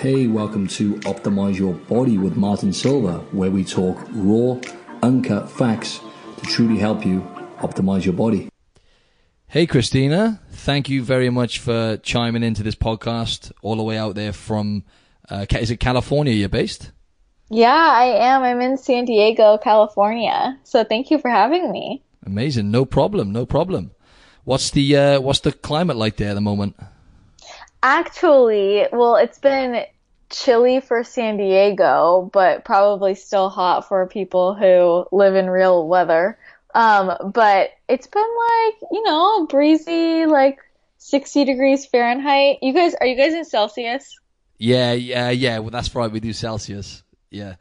Hey, welcome to Optimize Your Body with Martin Silva, where we talk raw, uncut facts to truly help you optimize your body. Hey, Christina. Thank you very much for chiming into this podcast all the way out there from, uh, is it California you're based? Yeah, I am. I'm in San Diego, California. So thank you for having me. Amazing. No problem. No problem. What's the, uh, what's the climate like there at the moment? Actually, well, it's been chilly for San Diego, but probably still hot for people who live in real weather. Um, but it's been like, you know, breezy, like 60 degrees Fahrenheit. You guys, are you guys in Celsius? Yeah, yeah, yeah. Well, that's right. We do Celsius. Yeah.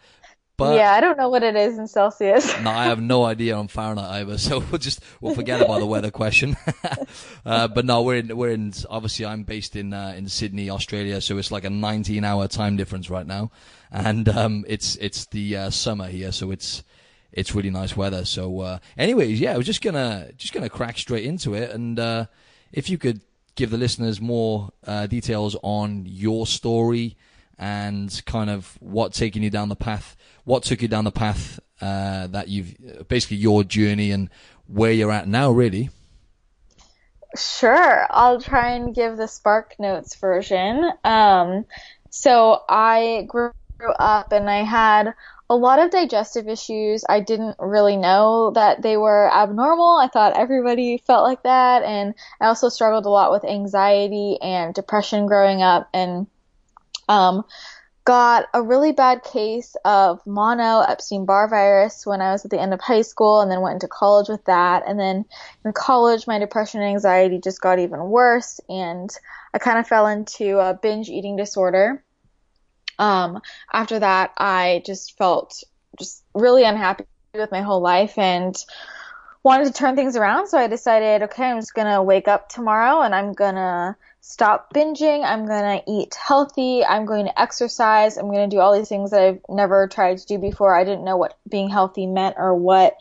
But yeah, I don't know what it is in Celsius. no, I have no idea on Fahrenheit either. So we'll just we'll forget about the weather question. uh, but no, we're in we're in. Obviously, I'm based in uh, in Sydney, Australia. So it's like a 19 hour time difference right now, and um, it's it's the uh, summer here, so it's it's really nice weather. So, uh, anyways, yeah, I was just gonna just gonna crack straight into it, and uh, if you could give the listeners more uh, details on your story and kind of what taking you down the path, what took you down the path uh, that you've basically your journey and where you're at now, really. Sure, I'll try and give the Spark Notes version. Um, so I grew up and I had a lot of digestive issues. I didn't really know that they were abnormal. I thought everybody felt like that. And I also struggled a lot with anxiety and depression growing up and um, got a really bad case of mono Epstein Barr virus when I was at the end of high school and then went into college with that. And then in college, my depression and anxiety just got even worse. And I kind of fell into a binge eating disorder um, after that, I just felt just really unhappy with my whole life and wanted to turn things around. So I decided, okay, I'm just gonna wake up tomorrow and I'm gonna stop binging. I'm gonna eat healthy. I'm going to exercise. I'm gonna do all these things that I've never tried to do before. I didn't know what being healthy meant or what.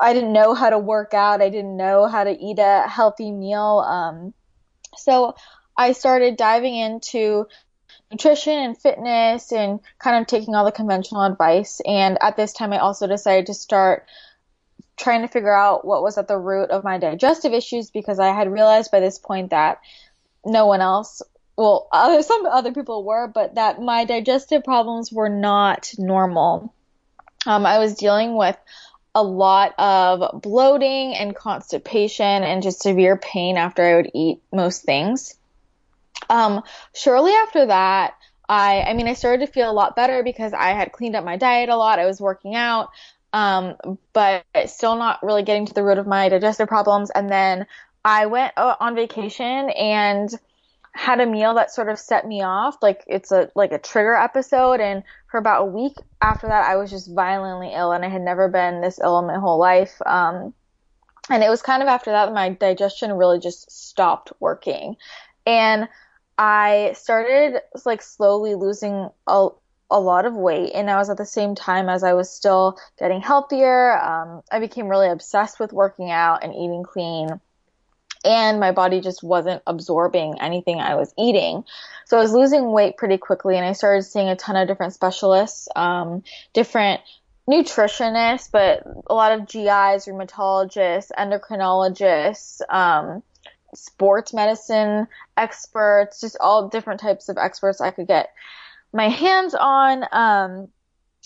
I didn't know how to work out. I didn't know how to eat a healthy meal. Um, so I started diving into nutrition and fitness and kind of taking all the conventional advice. And at this time, I also decided to start trying to figure out what was at the root of my digestive issues because I had realized by this point that no one else, well, other, some other people were, but that my digestive problems were not normal. Um, I was dealing with a lot of bloating and constipation and just severe pain after I would eat most things. Um, shortly after that, I, I mean, I started to feel a lot better because I had cleaned up my diet a lot. I was working out, um, but still not really getting to the root of my digestive problems. And then I went uh, on vacation and had a meal that sort of set me off. Like it's a like a trigger episode. And for about a week after that, I was just violently ill, and I had never been this ill in my whole life. Um, and it was kind of after that my digestion really just stopped working, and I started like slowly losing a, a lot of weight and I was at the same time as I was still getting healthier. Um, I became really obsessed with working out and eating clean and my body just wasn't absorbing anything I was eating. So I was losing weight pretty quickly and I started seeing a ton of different specialists, um, different nutritionists, but a lot of GIs, rheumatologists, endocrinologists, um, sports medicine experts, just all different types of experts I could get my hands on. Um,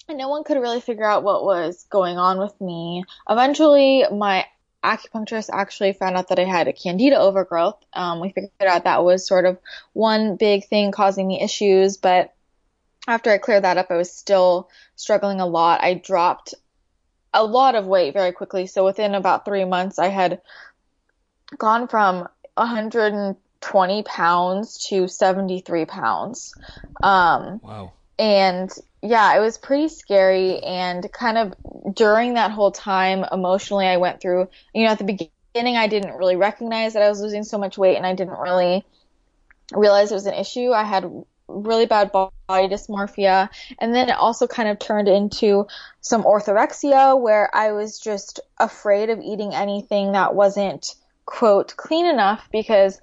and no one could really figure out what was going on with me. Eventually, my acupuncturist actually found out that I had a candida overgrowth. Um, we figured out that was sort of one big thing causing me issues, but after I cleared that up, I was still struggling a lot. I dropped a lot of weight very quickly. So within about three months, I had gone from 120 pounds to 73 pounds. Um, wow. And yeah, it was pretty scary. And kind of during that whole time, emotionally, I went through, you know, at the beginning, I didn't really recognize that I was losing so much weight and I didn't really realize it was an issue. I had really bad body dysmorphia. And then it also kind of turned into some orthorexia where I was just afraid of eating anything that wasn't quote clean enough because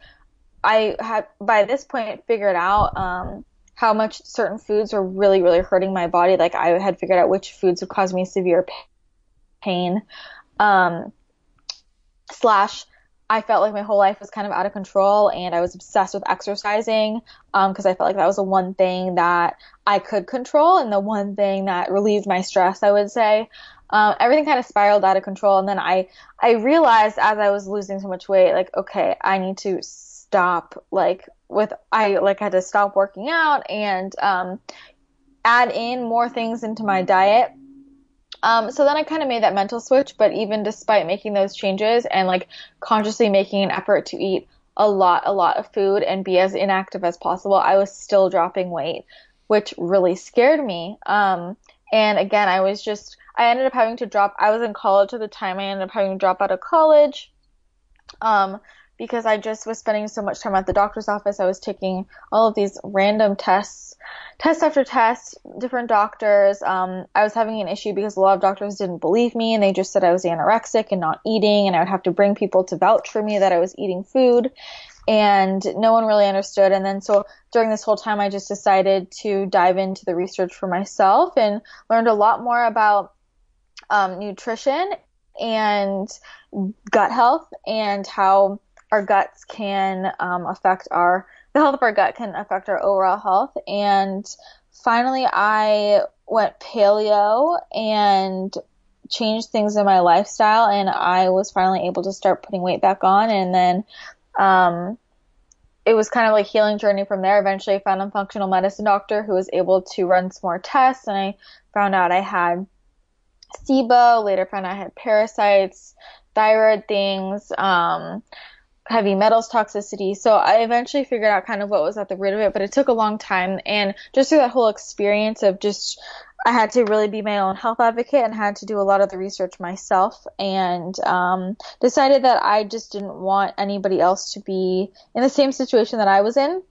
I had by this point figured out um, how much certain foods were really, really hurting my body. Like I had figured out which foods would cause me severe pain. Um, slash, I felt like my whole life was kind of out of control and I was obsessed with exercising because um, I felt like that was the one thing that I could control and the one thing that relieved my stress, I would say. Um, everything kind of spiraled out of control and then I, I realized as I was losing so much weight, like, okay, I need to stop like with I like had to stop working out and um, add in more things into my diet. Um, so then I kind of made that mental switch, but even despite making those changes and like consciously making an effort to eat a lot, a lot of food and be as inactive as possible, I was still dropping weight, which really scared me. Um, and again, I was just, I ended up having to drop, I was in college at the time, I ended up having to drop out of college. Um, because I just was spending so much time at the doctor's office. I was taking all of these random tests, test after test, different doctors. Um, I was having an issue because a lot of doctors didn't believe me and they just said I was anorexic and not eating, and I would have to bring people to vouch for me that I was eating food. And no one really understood. And then so during this whole time, I just decided to dive into the research for myself and learned a lot more about um, nutrition and gut health and how our guts can um, affect our the health of our gut can affect our overall health. And finally, I went paleo and changed things in my lifestyle, and I was finally able to start putting weight back on. And then um, it was kind of like healing journey from there. Eventually, I found a functional medicine doctor who was able to run some more tests, and I found out I had SIBO. Later, found out I had parasites, thyroid things. Um, heavy metals toxicity. So I eventually figured out kind of what was at the root of it, but it took a long time. And just through that whole experience of just, I had to really be my own health advocate and had to do a lot of the research myself and um, decided that I just didn't want anybody else to be in the same situation that I was in.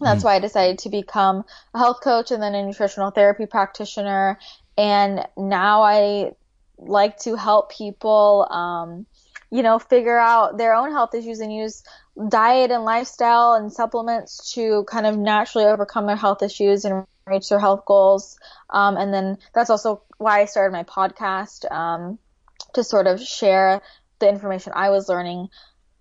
That's mm. why I decided to become a health coach and then a nutritional therapy practitioner. And now I like to help people um, you know, figure out their own health issues and use diet and lifestyle and supplements to kind of naturally overcome their health issues and reach their health goals. Um, and then that's also why I started my podcast um, to sort of share the information I was learning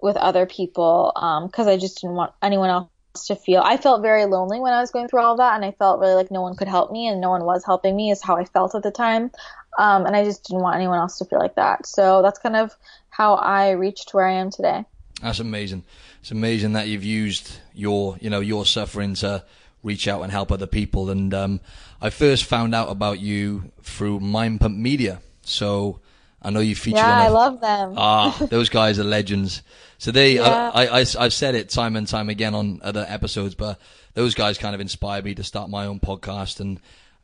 with other people because um, I just didn't want anyone else to feel. I felt very lonely when I was going through all that, and I felt really like no one could help me and no one was helping me. Is how I felt at the time, um, and I just didn't want anyone else to feel like that. So that's kind of how I reached where I am today. That's amazing. It's amazing that you've used your, you know, your suffering to reach out and help other people. And um, I first found out about you through Mind Pump Media. So I know you featured. Yeah, I love them. Ah, those guys are legends. So they, yeah. I, I, I've said it time and time again on other episodes, but those guys kind of inspired me to start my own podcast and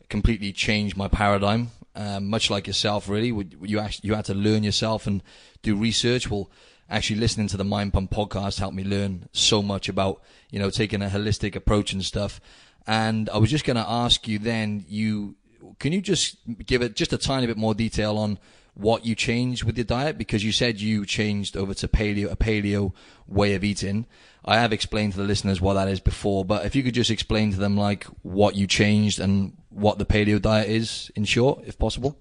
completely changed my paradigm. Um, much like yourself, really, you actually you had to learn yourself and do research. Well, actually listening to the Mind Pump podcast helped me learn so much about you know taking a holistic approach and stuff. And I was just going to ask you then, you can you just give it just a tiny bit more detail on what you changed with your diet because you said you changed over to paleo a paleo way of eating. I have explained to the listeners what that is before, but if you could just explain to them like what you changed and what the paleo diet is in short, if possible.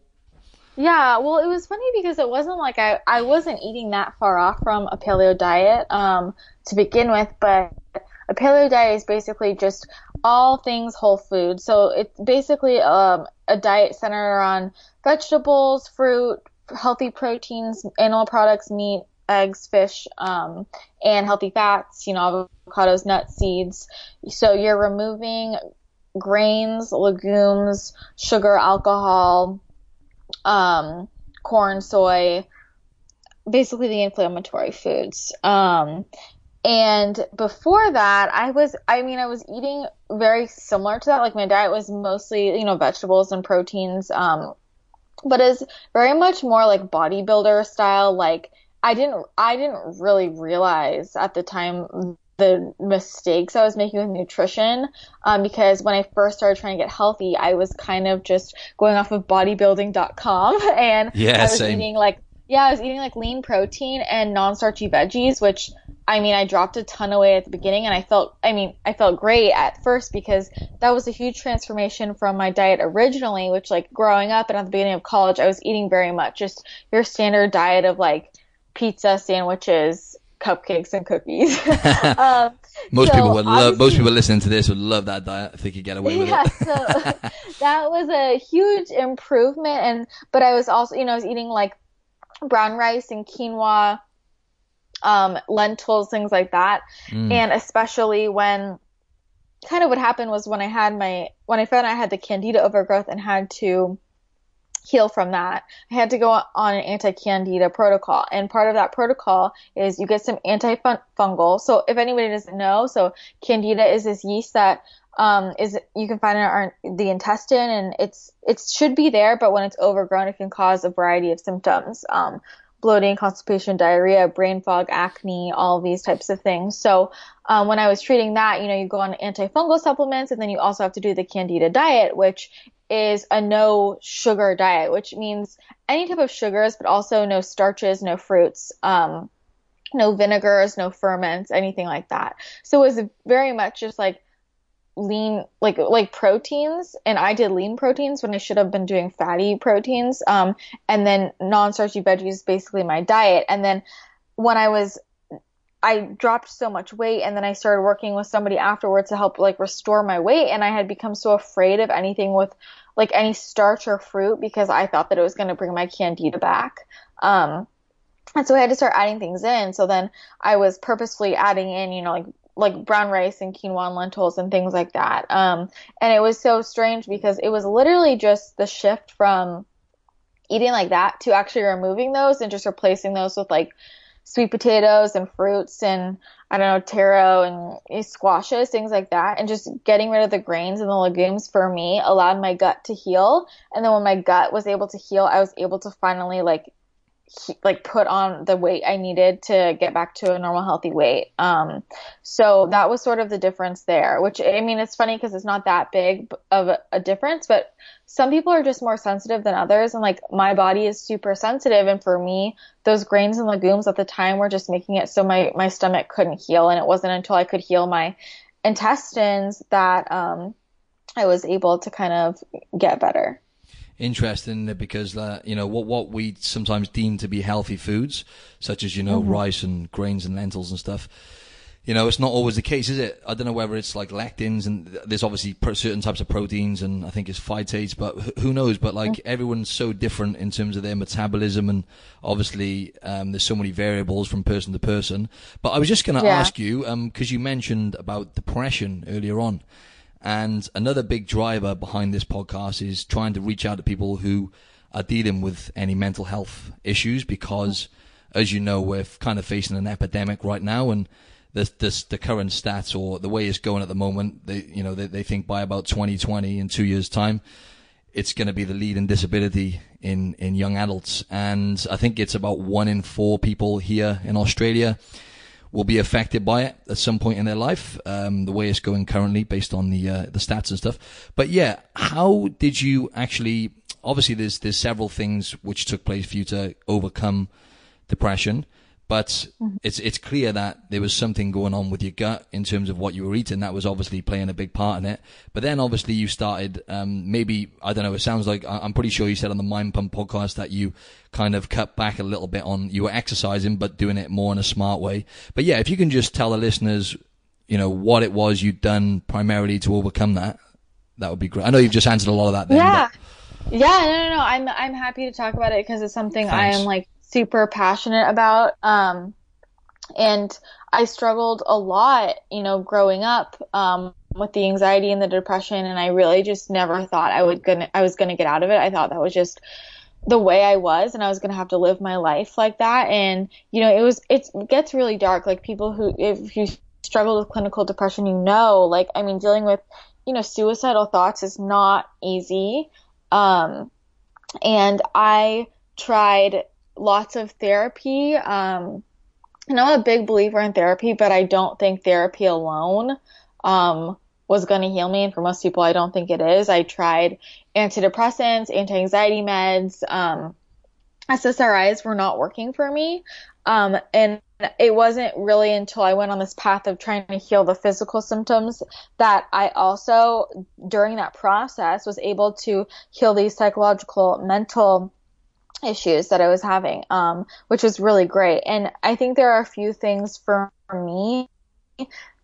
Yeah, well, it was funny because it wasn't like I, I wasn't eating that far off from a paleo diet um, to begin with, but a paleo diet is basically just all things whole food. So it's basically um, a diet centered on vegetables, fruit, healthy proteins, animal products, meat, eggs, fish, um, and healthy fats, you know, avocados, nuts, seeds. So you're removing grains, legumes, sugar, alcohol, um, corn, soy, basically the inflammatory foods. Um, and before that, I was, I mean, I was eating very similar to that. Like my diet was mostly, you know, vegetables and proteins, um, but is very much more like bodybuilder style. Like I didn't, I didn't really realize at the time the mistakes I was making with nutrition um, because when I first started trying to get healthy, I was kind of just going off of bodybuilding.com and yeah, I was same. eating like yeah, I was eating like lean protein and non-starchy veggies, which I mean, I dropped a ton of weight at the beginning and I felt, I mean, I felt great at first because that was a huge transformation from my diet originally, which like growing up and at the beginning of college, I was eating very much just your standard diet of like pizza, sandwiches, cupcakes and cookies. um, most so people would love, most people listening to this would love that diet if they could get away with yeah, it. so that was a huge improvement. And, but I was also, you know, I was eating like brown rice and quinoa, um, lentils, things like that. Mm. And especially when kind of what happened was when I had my, when I found I had the candida overgrowth and had to heal from that, I had to go on an anti-candida protocol. And part of that protocol is you get some antifungal. So if anybody doesn't know, so candida is this yeast that um, is you can find in our, the intestine and it's it should be there, but when it's overgrown, it can cause a variety of symptoms. Um, bloating, constipation, diarrhea, brain fog, acne, all these types of things. So um, when I was treating that, you know, you go on antifungal supplements, and then you also have to do the Candida diet, which is a no sugar diet, which means any type of sugars, but also no starches, no fruits, um, no vinegars, no ferments, anything like that. So it was very much just like lean like like proteins and I did lean proteins when I should have been doing fatty proteins um and then non-starchy veggies basically my diet and then when I was I dropped so much weight and then I started working with somebody afterwards to help like restore my weight and I had become so afraid of anything with like any starch or fruit because I thought that it was going to bring my candida back um and so I had to start adding things in. So then I was purposefully adding in, you know, like like brown rice and quinoa and lentils and things like that. Um, and it was so strange because it was literally just the shift from eating like that to actually removing those and just replacing those with like sweet potatoes and fruits and I don't know taro and eh, squashes, things like that, and just getting rid of the grains and the legumes for me allowed my gut to heal. And then when my gut was able to heal, I was able to finally like like put on the weight I needed to get back to a normal healthy weight. Um, so that was sort of the difference there, which I mean, it's funny because it's not that big of a, a, difference, but some people are just more sensitive than others. And like my body is super sensitive. And for me, those grains and legumes at the time were just making it so my, my stomach couldn't heal. And it wasn't until I could heal my intestines that, um, I was able to kind of get better interesting because uh, you know what what we sometimes deem to be healthy foods, such as you know mm-hmm. rice and grains and lentils and stuff. You know, it's not always the case, is it? I don't know whether it's like lectins and there's obviously certain types of proteins and I think it's phytates, but who knows? But like mm-hmm. everyone's so different in terms of their metabolism and obviously um, there's so many variables from person to person. But I was just going to yeah. ask you, because um, you mentioned about depression earlier on. And another big driver behind this podcast is trying to reach out to people who are dealing with any mental health issues because, as you know, we're kind of facing an epidemic right now and this, the current stats or the way it's going at the moment, they, you know, they, they think by about 2020 in two years time, it's going to be the leading disability in, in young adults. And I think it's about one in four people here in Australia will be affected by it at some point in their life. Um, the way it's going currently, based on the uh, the stats and stuff. But yeah, how did you actually? Obviously, there's there's several things which took place for you to overcome depression. But mm-hmm. it's it's clear that there was something going on with your gut in terms of what you were eating. That was obviously playing a big part in it. But then obviously you started um, maybe I don't know. It sounds like I'm pretty sure you said on the Mind Pump podcast that you kind of cut back a little bit on you were exercising, but doing it more in a smart way. But yeah, if you can just tell the listeners, you know, what it was you'd done primarily to overcome that, that would be great. I know you've just answered a lot of that. Then, yeah. But... Yeah, no, no, no. I'm I'm happy to talk about it because it's something Thanks. I am like super passionate about. Um, and I struggled a lot, you know, growing up, um, with the anxiety and the depression. And I really just never thought I would gonna, I was to get out of it. I thought that was just the way I was and I was to have to live my life like that. And, you know, it was, it gets really dark. Like people who, if you struggle with clinical depression, you know, like, I mean, dealing with, you know, suicidal thoughts is not easy. Um, and I tried lots of therapy. Um, and I'm a big believer in therapy, but I don't think therapy alone um, was going to heal me. And for most people, I don't think it is. I tried antidepressants, anti-anxiety meds. Um, SSRIs were not working for me. Um, and it wasn't really until I went on this path of trying to heal the physical symptoms that I also, during that process, was able to heal these psychological, mental issues that I was having, um, which was really great. And I think there are a few things for me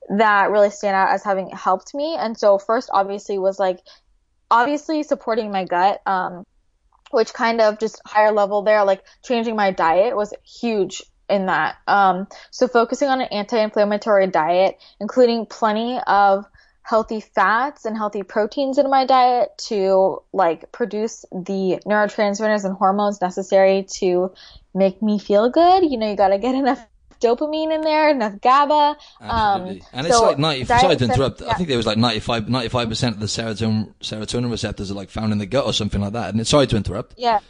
that really stand out as having helped me. And so first obviously was like obviously supporting my gut, um, which kind of just higher level there, like changing my diet was huge in that. Um, so focusing on an anti-inflammatory diet, including plenty of healthy fats and healthy proteins in my diet to like produce the neurotransmitters and hormones necessary to make me feel good. You know, you got to get enough dopamine in there, enough GABA. Absolutely. Um, and it's so like 90, sorry to interrupt. Yeah. I think there was like 95, 95% of the serotonin, serotonin receptors are like found in the gut or something like that. And it's, sorry to interrupt. Yeah.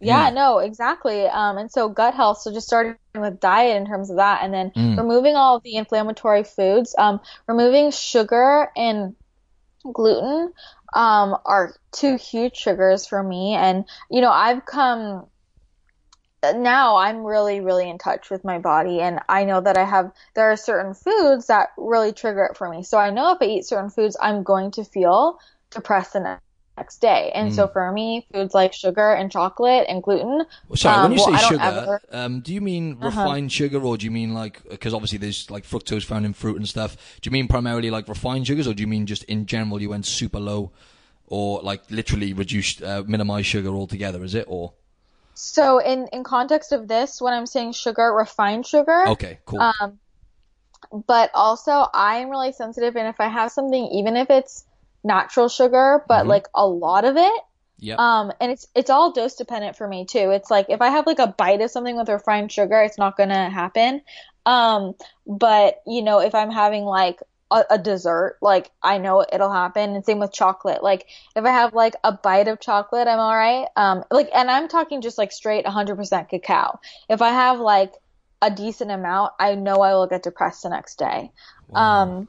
Yeah, yeah, no, exactly. Um, and so gut health. So just starting with diet in terms of that, and then mm. removing all of the inflammatory foods, um, removing sugar and gluten, um, are two huge triggers for me. And you know, I've come now I'm really, really in touch with my body and I know that I have, there are certain foods that really trigger it for me. So I know if I eat certain foods, I'm going to feel depressed the next day. And mm. so for me, foods like sugar and chocolate and gluten. Well, sorry, um, when you well, say sugar, ever... um, do you mean uh-huh. refined uh-huh. sugar or do you mean like, because obviously there's like fructose found in fruit and stuff. Do you mean primarily like refined sugars or do you mean just in general you went super low or like literally reduced, uh, minimize sugar altogether? Is it or? So in in context of this, when I'm saying sugar, refined sugar. Okay, cool. Um, but also I am really sensitive, and if I have something, even if it's natural sugar, but mm-hmm. like a lot of it. Yeah. Um, and it's it's all dose dependent for me too. It's like if I have like a bite of something with refined sugar, it's not gonna happen. Um, but you know, if I'm having like a, a, dessert, like I know it'll happen. And same with chocolate. Like if I have like a bite of chocolate, I'm all right. Um, like, and I'm talking just like straight 100% cacao. If I have like a decent amount, I know I will get depressed the next day. Wow. Um,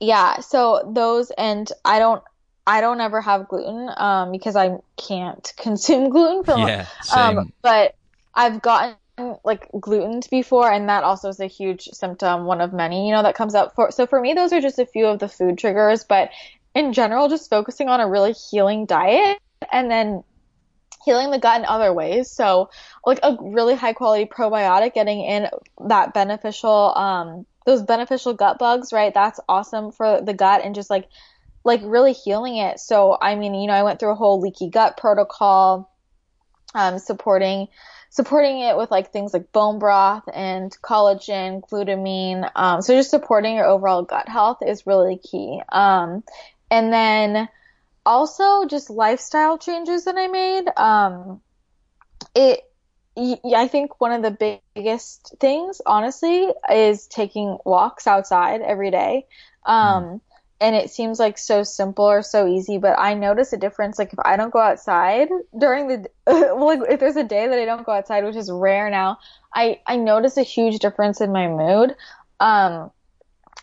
yeah. So those, and I don't, I don't ever have gluten, um, because I can't consume gluten for yeah, same. Um, but I've gotten like gluten before and that also is a huge symptom one of many you know that comes up for so for me those are just a few of the food triggers but in general just focusing on a really healing diet and then healing the gut in other ways so like a really high quality probiotic getting in that beneficial um those beneficial gut bugs right that's awesome for the gut and just like like really healing it so i mean you know i went through a whole leaky gut protocol um supporting supporting it with like things like bone broth and collagen, glutamine. Um, so just supporting your overall gut health is really key. Um, and then also just lifestyle changes that I made. Um, it, I think one of the biggest things, honestly, is taking walks outside every day. Um, mm and it seems like so simple or so easy, but I notice a difference. Like if I don't go outside during the, well, like if there's a day that I don't go outside, which is rare now, I, I notice a huge difference in my mood. Um,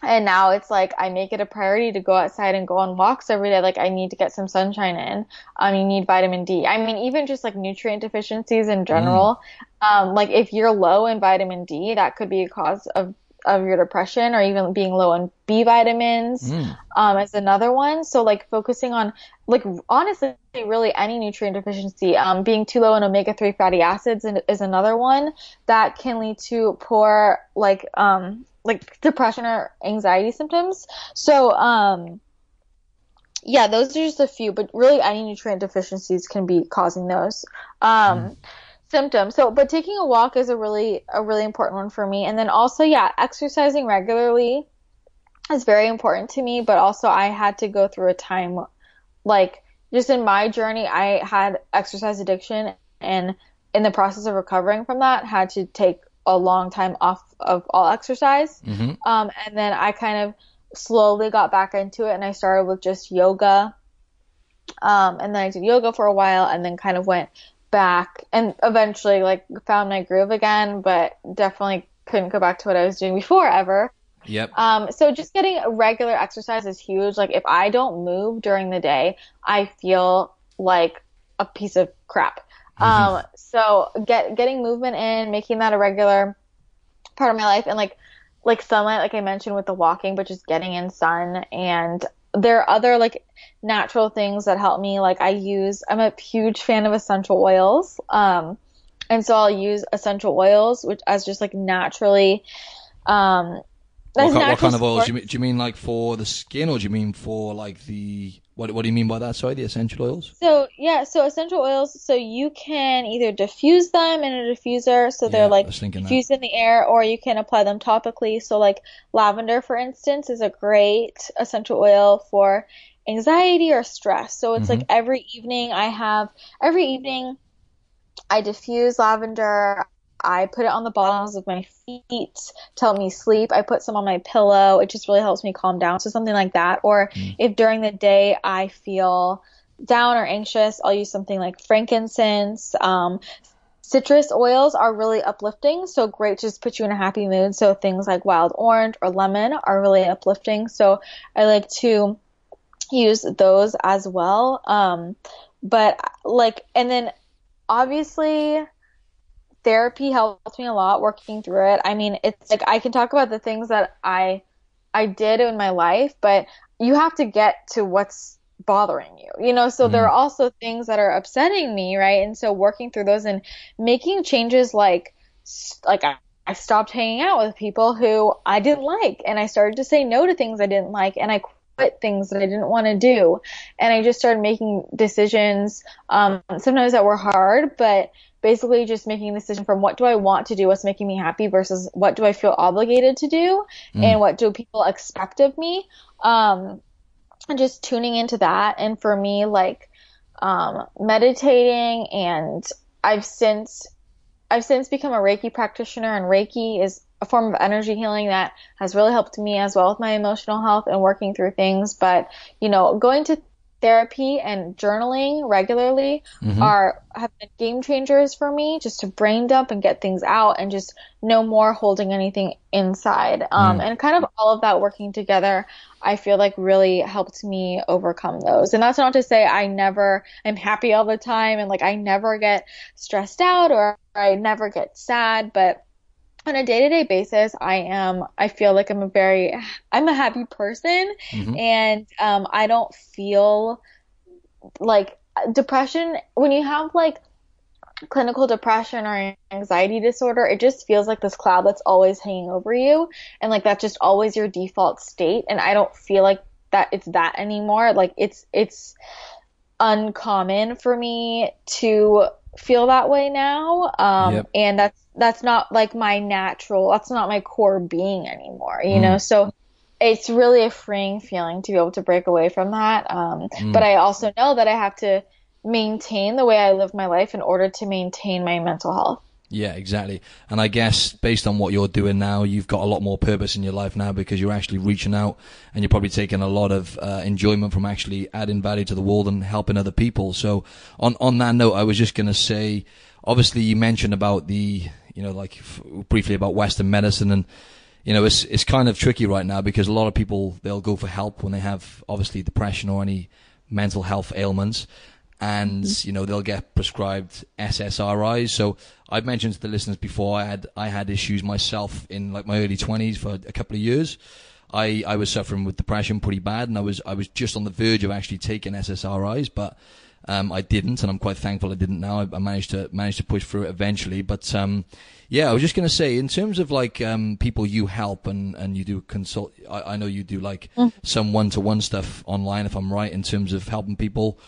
and now it's like I make it a priority to go outside and go on walks every day. Like I need to get some sunshine in. Um, you need vitamin D. I mean, even just like nutrient deficiencies in general. Mm. Um, like if you're low in vitamin D, that could be a cause of of your depression or even being low in B vitamins mm. um, is another one. So like focusing on like honestly really any nutrient deficiency. Um, being too low in omega three fatty acids is another one that can lead to poor like um like depression or anxiety symptoms. So um yeah, those are just a few, but really any nutrient deficiencies can be causing those. Um, mm symptoms. So, but taking a walk is a really a really important one for me. And then also, yeah, exercising regularly is very important to me. But also, I had to go through a time like just in my journey, I had exercise addiction, and in the process of recovering from that, had to take a long time off of all exercise. Mm-hmm. Um, and then I kind of slowly got back into it, and I started with just yoga. Um, and then I did yoga for a while, and then kind of went back and eventually like found my groove again, but definitely couldn't go back to what I was doing before ever. Yep. Um, so just getting regular exercise is huge. Like if I don't move during the day, I feel like a piece of crap. Mm-hmm. Um, so get getting movement in, making that a regular part of my life, and like like sunlight, like I mentioned with the walking, but just getting in sun and there are other like natural things that help me. Like I use, I'm a huge fan of essential oils. Um, and so I'll use essential oils, which as just like naturally, um, what, what, kind of oils do you, mean, do you mean like for the skin or do you mean for like the what what do you mean by that sorry the essential oils so yeah so essential oils so you can either diffuse them in a diffuser so they're yeah, like diffused in the air or you can apply them topically so like lavender for instance is a great essential oil for anxiety or stress so it's mm-hmm. like every evening i have every evening I diffuse lavender. I put it on the bottoms of my feet to help me sleep. I put some on my pillow. It just really helps me calm down. So something like that. Or mm. if during the day I feel down or anxious, I'll use something like frankincense. Um, citrus oils are really uplifting, so great to just put you in a happy mood. So things like wild orange or lemon are really uplifting. So I like to use those as well. Um, but like, and then obviously therapy helped me a lot working through it. I mean, it's like I can talk about the things that I I did in my life, but you have to get to what's bothering you. You know, so mm. there are also things that are upsetting me, right? And so working through those and making changes like like I, I stopped hanging out with people who I didn't like and I started to say no to things I didn't like and I quit things that I didn't want to do. And I just started making decisions, um, sometimes that were hard, but basically just making a decision from what do I want to do, what's making me happy versus what do I feel obligated to do mm. and what do people expect of me. Um, and just tuning into that. And for me, like, um, meditating and I've since, I've since become a Reiki practitioner and Reiki is a form of energy healing that has really helped me as well with my emotional health and working through things. But, you know, going to therapy and journaling regularly mm-hmm. are have been game changers for me just to brain dump and get things out and just no more holding anything inside um, mm. and kind of all of that working together i feel like really helped me overcome those and that's not to say i never am happy all the time and like i never get stressed out or i never get sad but on a day-to-day basis i am i feel like i'm a very i'm a happy person. Mm-hmm. and um, i don't feel like depression when you have like clinical depression or anxiety disorder it just feels like this cloud that's always hanging over you. And like that's just always your default state. And i don't feel like that it's that anymore. Like it's it's uncommon for me to feel that way now um, yep. and that's that's not like my natural that's not my core being anymore you mm. know so it's really a freeing feeling to be able to break away from that um, mm. but i also know that i have to maintain the way i live my life in order to maintain my mental health yeah, exactly. And I guess based on what you're doing now, you've got a lot more purpose in your life now because you're actually reaching out and you're probably taking a lot of uh, enjoyment from actually adding value to the world and helping other people. So on, on that note, I was just going to say, obviously you mentioned about the, you know, like f- briefly about Western medicine and, you know, it's, it's kind of tricky right now because a lot of people, they'll go for help when they have obviously depression or any mental health ailments and, mm-hmm. you know, they'll get prescribed SSRIs. So I've mentioned to the listeners before, I had, I had issues myself in like my early twenties for a couple of years. I, I was suffering with depression pretty bad and I was, I was just on the verge of actually taking SSRIs, but um, I didn't, and I'm quite thankful I didn't. Now I, I managed to managed to push through it eventually. But um, yeah, I was just going to say, in terms of like um, people you help and, and you do consult, I, I know you do like mm. some one to one stuff online, if I'm right, in terms of helping people,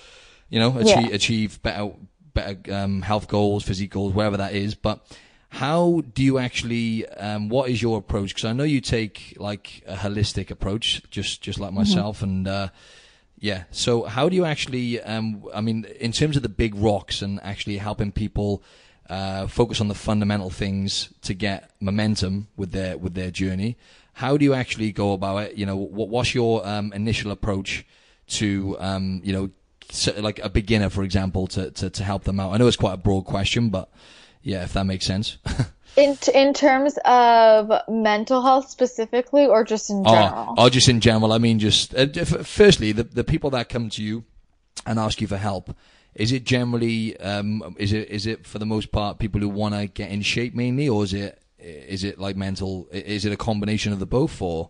you know, achieve yeah. achieve better better um, health goals, physique goals, whatever that is. But how do you actually? Um, what is your approach? Because I know you take like a holistic approach, just just like mm-hmm. myself, mm-hmm. and uh, yeah. So how do you actually? Um, I mean, in terms of the big rocks and actually helping people uh, focus on the fundamental things to get momentum with their with their journey. How do you actually go about it? You know, what, what's your um, initial approach to um, you know, so, like a beginner, for example, to, to to help them out? I know it's quite a broad question, but yeah, if that makes sense. In in terms of mental health specifically, or just in oh, general? Oh, just in general. I mean, just uh, firstly, the the people that come to you and ask you for help. Is it generally um, is it is it for the most part people who want to get in shape mainly, or is it is it like mental? Is it a combination of the both, or?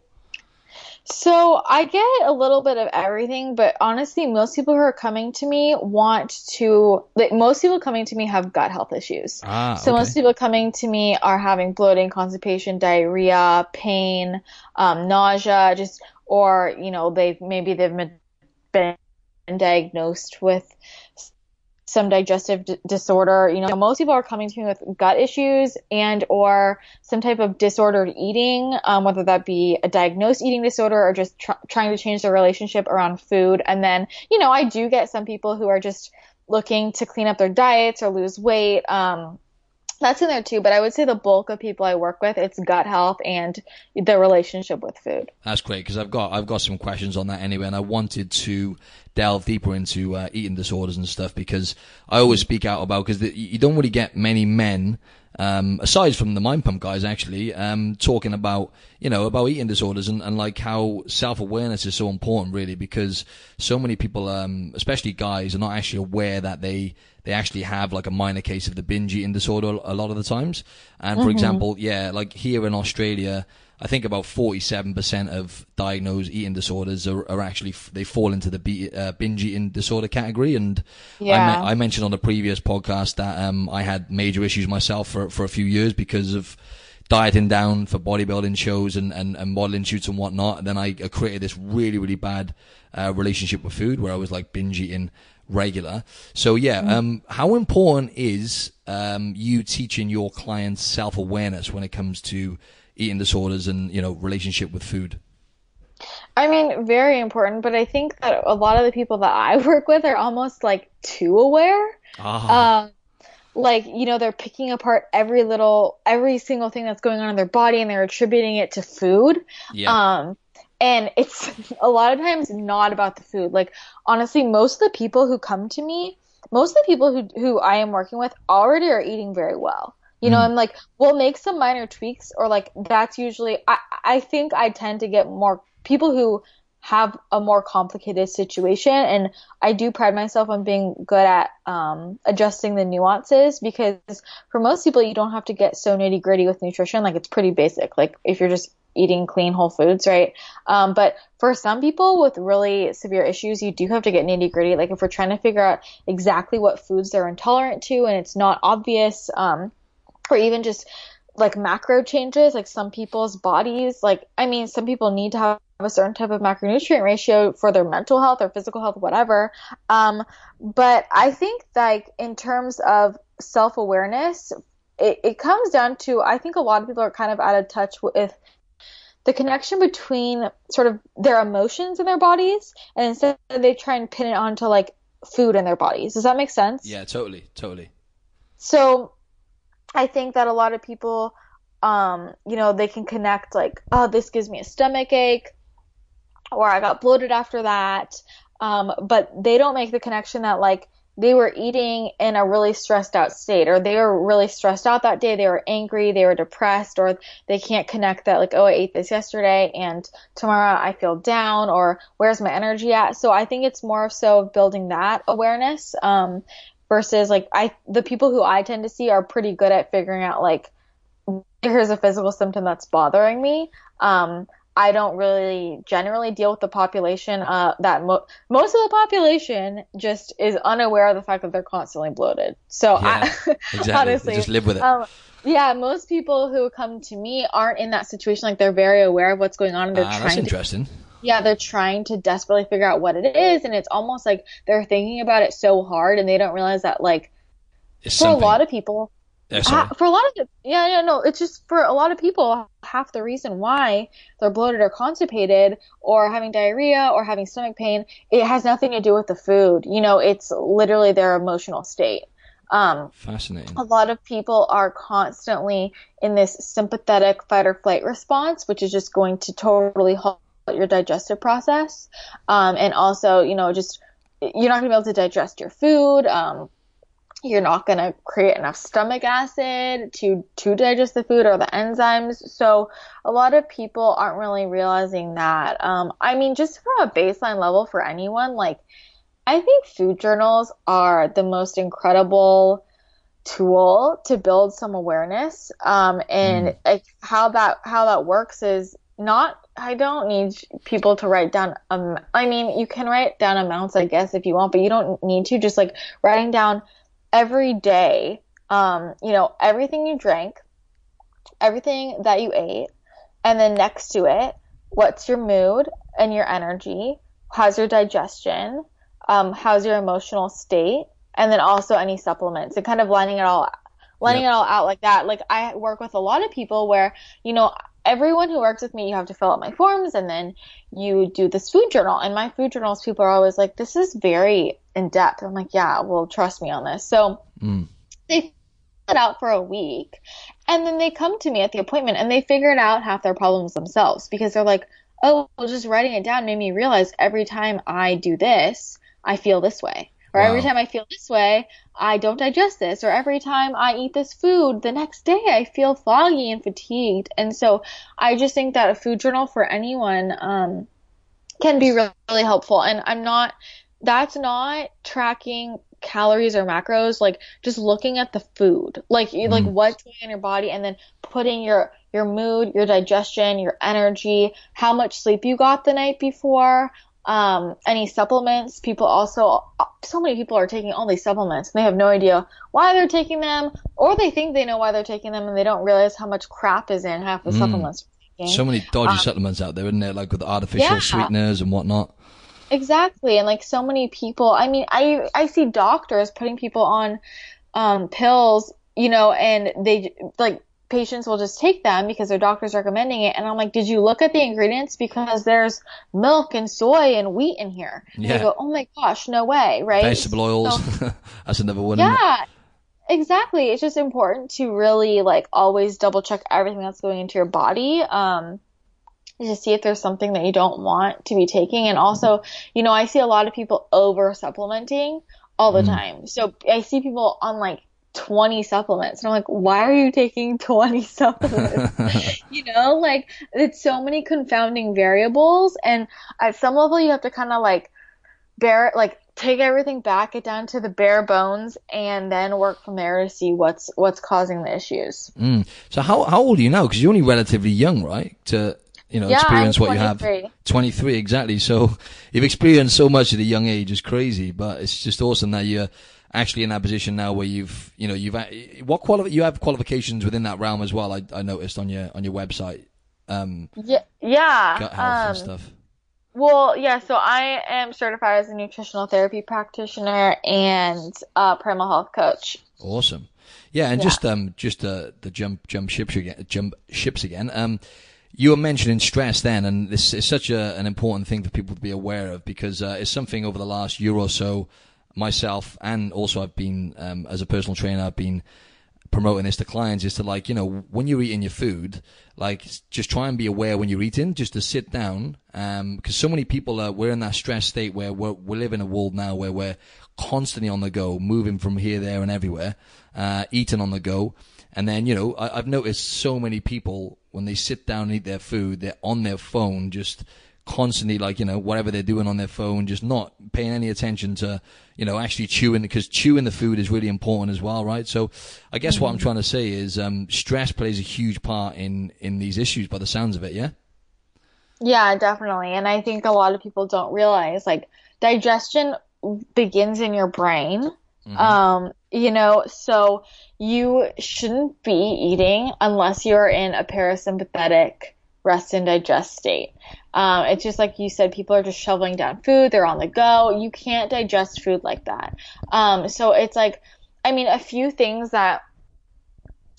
So I get a little bit of everything, but honestly, most people who are coming to me want to. Like, most people coming to me have gut health issues. Ah, so okay. most people coming to me are having bloating, constipation, diarrhea, pain, um, nausea, just or you know they've maybe they've been diagnosed with some digestive d- disorder. You know, most people are coming to me with gut issues and or some type of disordered eating, um, whether that be a diagnosed eating disorder or just tr- trying to change their relationship around food. And then, you know, I do get some people who are just looking to clean up their diets or lose weight. Um, that's in there too, but I would say the bulk of people I work with, it's gut health and the relationship with food. That's great because I've got I've got some questions on that anyway, and I wanted to delve deeper into uh, eating disorders and stuff because I always speak out about because you don't really get many men um, aside from the mind pump guys actually um, talking about you know about eating disorders and, and like how self awareness is so important really because so many people um, especially guys are not actually aware that they they actually have like a minor case of the binge eating disorder a lot of the times and for mm-hmm. example yeah like here in Australia I think about 47% of diagnosed eating disorders are, are actually, they fall into the be, uh, binge eating disorder category. And yeah. I, I, mentioned on the previous podcast that, um, I had major issues myself for, for a few years because of dieting down for bodybuilding shows and, and, and modeling shoots and whatnot. And then I, I created this really, really bad, uh, relationship with food where I was like binge eating regular. So yeah, mm-hmm. um, how important is, um, you teaching your clients self awareness when it comes to eating disorders and you know relationship with food? I mean, very important, but I think that a lot of the people that I work with are almost like too aware. Ah. Um, like, you know, they're picking apart every little, every single thing that's going on in their body and they're attributing it to food. Yeah. Um, and it's a lot of times not about the food. Like, honestly, most of the people who come to me, most of the people who, who I am working with already are eating very well. You know, mm. I'm like, we'll make some minor tweaks, or like that's usually. I I think I tend to get more people who have a more complicated situation, and I do pride myself on being good at um, adjusting the nuances because for most people, you don't have to get so nitty gritty with nutrition. Like it's pretty basic. Like if you're just eating clean whole foods, right? Um, but for some people with really severe issues, you do have to get nitty gritty. Like if we're trying to figure out exactly what foods they're intolerant to and it's not obvious, um, or even just like macro changes, like some people's bodies, like, I mean, some people need to have a certain type of macronutrient ratio for their mental health or physical health, whatever. Um, but I think like in terms of self awareness, it, it comes down to, I think a lot of people are kind of out of touch with the connection between sort of their emotions and their bodies and instead they try and pin it onto like food in their bodies. Does that make sense? Yeah, totally, totally. So I think that a lot of people, um, you know, they can connect like, oh, this gives me a stomach ache, or I got bloated after that. Um, but they don't make the connection that like they were eating in a really stressed out state, or they were really stressed out that day. They were angry, they were depressed, or they can't connect that like, oh, I ate this yesterday and tomorrow I feel down, or where's my energy at? So I think it's more so building that awareness. Um, versus like I the people who I tend to see are pretty good at figuring out like here's a physical symptom that's bothering me. Um, I don't really generally deal with the population uh, that mo- most of the population just is unaware of the fact that they're constantly bloated. So yeah, I, exactly. honestly, just live with it. Um, yeah, most people who come to me aren't in that situation. Like they're very aware of what's going on and they're ah, trying that's to interesting yeah, they're trying to desperately figure out what it is, and it's almost like they're thinking about it so hard, and they don't realize that, like, it's for something. a lot of people, yeah, for a lot of yeah, yeah, no, it's just for a lot of people, half the reason why they're bloated or constipated or having diarrhea or having stomach pain, it has nothing to do with the food. You know, it's literally their emotional state. Um, Fascinating. A lot of people are constantly in this sympathetic fight or flight response, which is just going to totally halt your digestive process. Um, and also, you know, just you're not going to be able to digest your food. Um, you're not going to create enough stomach acid to to digest the food or the enzymes. So a lot of people aren't really realizing that. Um, I mean, just from a baseline level for anyone, like I think food journals are the most incredible tool to build some awareness. Um, and mm. like how that how that works is not. I don't need people to write down. Um, I mean, you can write down amounts, I guess, if you want, but you don't need to. Just like writing down every day. Um, you know, everything you drank, everything that you ate, and then next to it, what's your mood and your energy? How's your digestion? Um, how's your emotional state? and then also any supplements and kind of lining it all lining yep. it all out like that. Like I work with a lot of people where, you know, everyone who works with me, you have to fill out my forms and then you do this food journal. And my food journals, people are always like, this is very in depth. I'm like, yeah, well, trust me on this. So mm. they fill it out for a week and then they come to me at the appointment and they figured out half their problems themselves because they're like, oh, well, just writing it down made me realize every time I do this, I feel this way. Or wow. every time I feel this way, I don't digest this. Or every time I eat this food, the next day I feel foggy and fatigued. And so I just think that a food journal for anyone um, can be really, really helpful. And I'm not, that's not tracking calories or macros like just looking at the food like mm. like what's going on in your body and then putting your your mood your digestion your energy how much sleep you got the night before um, any supplements. People also, so many people are taking all these supplements and they have no idea why they're taking them, or they think they know why they're taking them and they don't realize how much crap is in half the mm. supplements. So many dodgy um, supplements out there, isn't there? Like with artificial yeah. sweeteners and whatnot. Exactly, and like so many people. I mean, I I see doctors putting people on um, pills, you know, and they like patients will just take them because their doctor's recommending it. And I'm like, did you look at the ingredients? Because there's milk and soy and wheat in here. Yeah. And go, oh my gosh, no way, right? Vegetable oils. So, That's another one. Yeah. Exactly. It's just important to really like always double check everything that's going into your body. Um, to see if there's something that you don't want to be taking. And also, you know, I see a lot of people over supplementing all the mm. time. So I see people on like 20 supplements. And I'm like, why are you taking 20 supplements? you know, like it's so many confounding variables. And at some level, you have to kind of like bear, like take everything back, get down to the bare bones, and then work from there to see what's, what's causing the issues. Mm. So how, how old are you now? Cause you're only relatively young, right? To, you know, yeah, experience what you have. 23, exactly. So you've experienced so much at a young age. It's crazy, but it's just awesome that you're, actually in that position now where you've you know you've what quali- you have qualifications within that realm as well. I, I noticed on your on your website. Um, yeah, yeah, gut health um, and stuff. Well, yeah. So I am certified as a nutritional therapy practitioner and a primal health coach. Awesome. Yeah, and yeah. just um just uh, the jump jump ships again jump ships again. Um, you were mentioning stress then, and this is such a, an important thing for people to be aware of because uh, it's something over the last year or so myself and also I've been um, as a personal trainer I've been promoting this to clients is to like you know when you're eating your food like just try and be aware when you're eating just to sit down because um, so many people are we're in that stress state where we're, we live in a world now where we're constantly on the go moving from here there and everywhere uh, eating on the go. And then you know I, I've noticed so many people when they sit down and eat their food they're on their phone just constantly like you know whatever they're doing on their phone just not paying any attention to you know actually chewing because chewing the food is really important as well right so i guess mm-hmm. what i'm mm. trying to say is um, stress plays a huge part in in these issues by the sounds of it yeah yeah definitely and i think a lot of people don't realize like digestion begins in your brain mm-hmm. um you know so you shouldn't be eating unless you're in a parasympathetic rest and digest state. Um, it's just like you said, people are just shoveling down food. They're on the go. You can't digest food like that. Um, so it's like, I mean, a few things that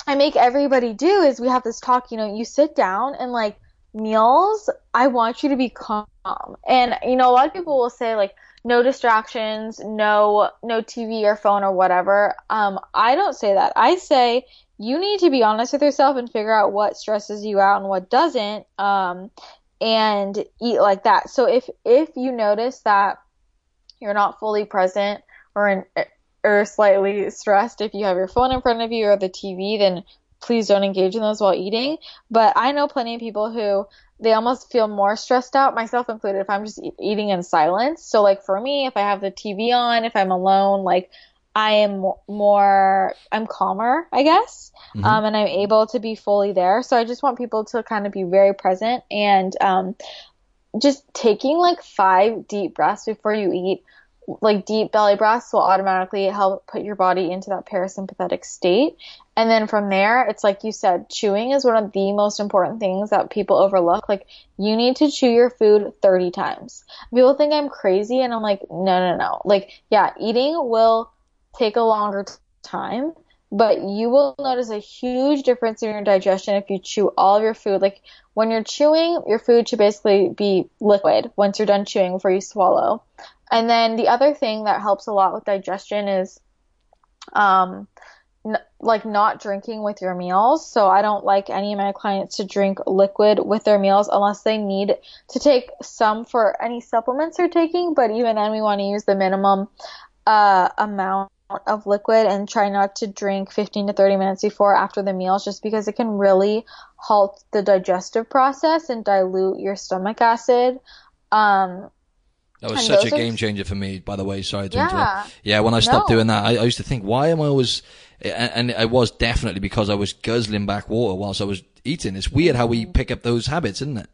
I make everybody do is we have this talk, you know, you sit down and like meals, I want you to be calm. And, you know, a lot of people will say like, no distractions, no, no TV or phone or whatever. Um, I don't say that. I say you need to be honest with yourself and figure out what stresses you out and what doesn't um, and eat like that. So if if you notice that you're not fully present or in, or slightly stressed if you have your phone in front of you or the TV then please don't engage in those while eating. But I know plenty of people who they almost feel more stressed out myself included if I'm just eating in silence. So like for me if I have the TV on if I'm alone like I am more, I'm calmer, I guess, mm-hmm. um, and I'm able to be fully there. So I just want people to kind of be very present and um, just taking like five deep breaths before you eat like deep belly breaths will automatically help put your body into that parasympathetic state. And then from there, it's like you said, chewing is one of the most important things that people overlook. Like you need to chew your food 30 times. People think I'm crazy and I'm like, no, no, no. Like, yeah, eating will take a longer time, but you will notice a huge difference in your digestion if you chew all of your food. Like when you're chewing, your food should basically be liquid once you're done chewing before you swallow. And then the other thing that helps a lot with digestion is, um, n- like not drinking with your meals. So I don't like any of my clients to drink liquid with their meals unless they need to take some for any supplements they're taking. But even then, we want to use the minimum uh, amount of liquid and try not to drink 15 to 30 minutes before after the meals just because it can really halt the digestive process and dilute your stomach acid. Um, that was such a game changer for me, by the way. Sorry to yeah. interrupt. Yeah, when I stopped no. doing that, I, I, used to think, why am I always, and, and it was definitely because I was guzzling back water whilst I was eating. It's weird how we mm-hmm. pick up those habits, isn't it?